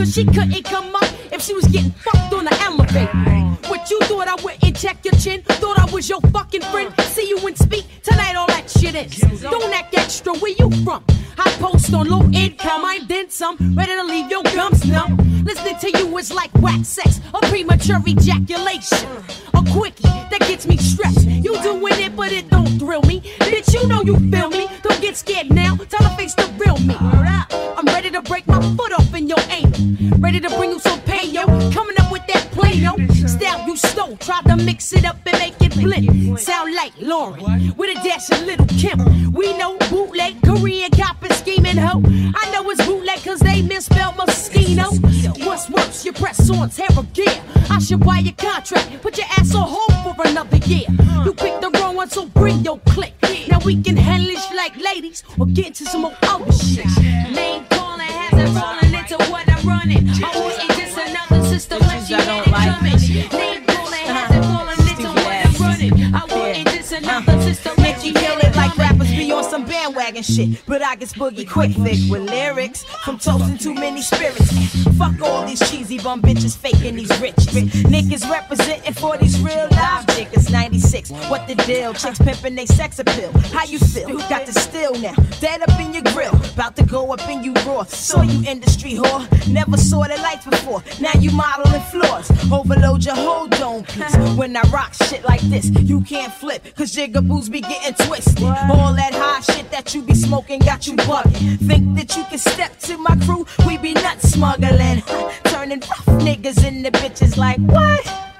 Cause she couldn't come up if she was getting fucked on the elevator. What you thought I wouldn't check your chin? Thought I was your fucking friend? See you and speak tonight, all that shit is. Don't act extra, where you from? I post on low income, I did some, ready to leave your gums numb. Listening to you is like wax sex, a premature ejaculation. A quickie that gets me stressed. You doing it, but it don't thrill me. Bitch, you know you feel me. Don't get scared now, time to face the real me. I'm ready to break my foot off in your anal. Ready to bring you some pain, yo. Coming up with that play, yo. style you stole. Try to mix it up and make it blend. Sound like Lauryn with a dash of Lil Kim. We know bootleg Korean cop and scheming hoe. I know it's bootleg cause they misspelled Moschino. What's worse, you press on terror gear. I should buy your contract, put your ass on hold for another year. You picked the wrong one, so bring your click. Now we can handle it like ladies or get into some more other shit. Name calling hasn't fallen into what I'm running. I wouldn't diss another sister unless she had it coming. Name calling hasn't fallen into what I'm running. I wouldn't diss another sister unless she Kill it like rappers be on some bandwagon shit. But I get boogie quick thick with lyrics from toasting too many spirits. Fuck all these cheesy bum bitches faking these riches. Niggas representing for these real live niggas. 96, what the deal? Chicks pimping they sex appeal. How you feel? Got the still now. Dead up in your grill. About to go up in you raw. Saw you industry whore. Never saw the lights before. Now you modeling floors. Overload your whole dome piece. When I rock shit like this, you can't flip. Cause jigaboos be getting twisted. All that high shit that you be smoking got you bugging. Think that you can step to my crew? We be nut smuggling. Turning rough niggas into bitches like what?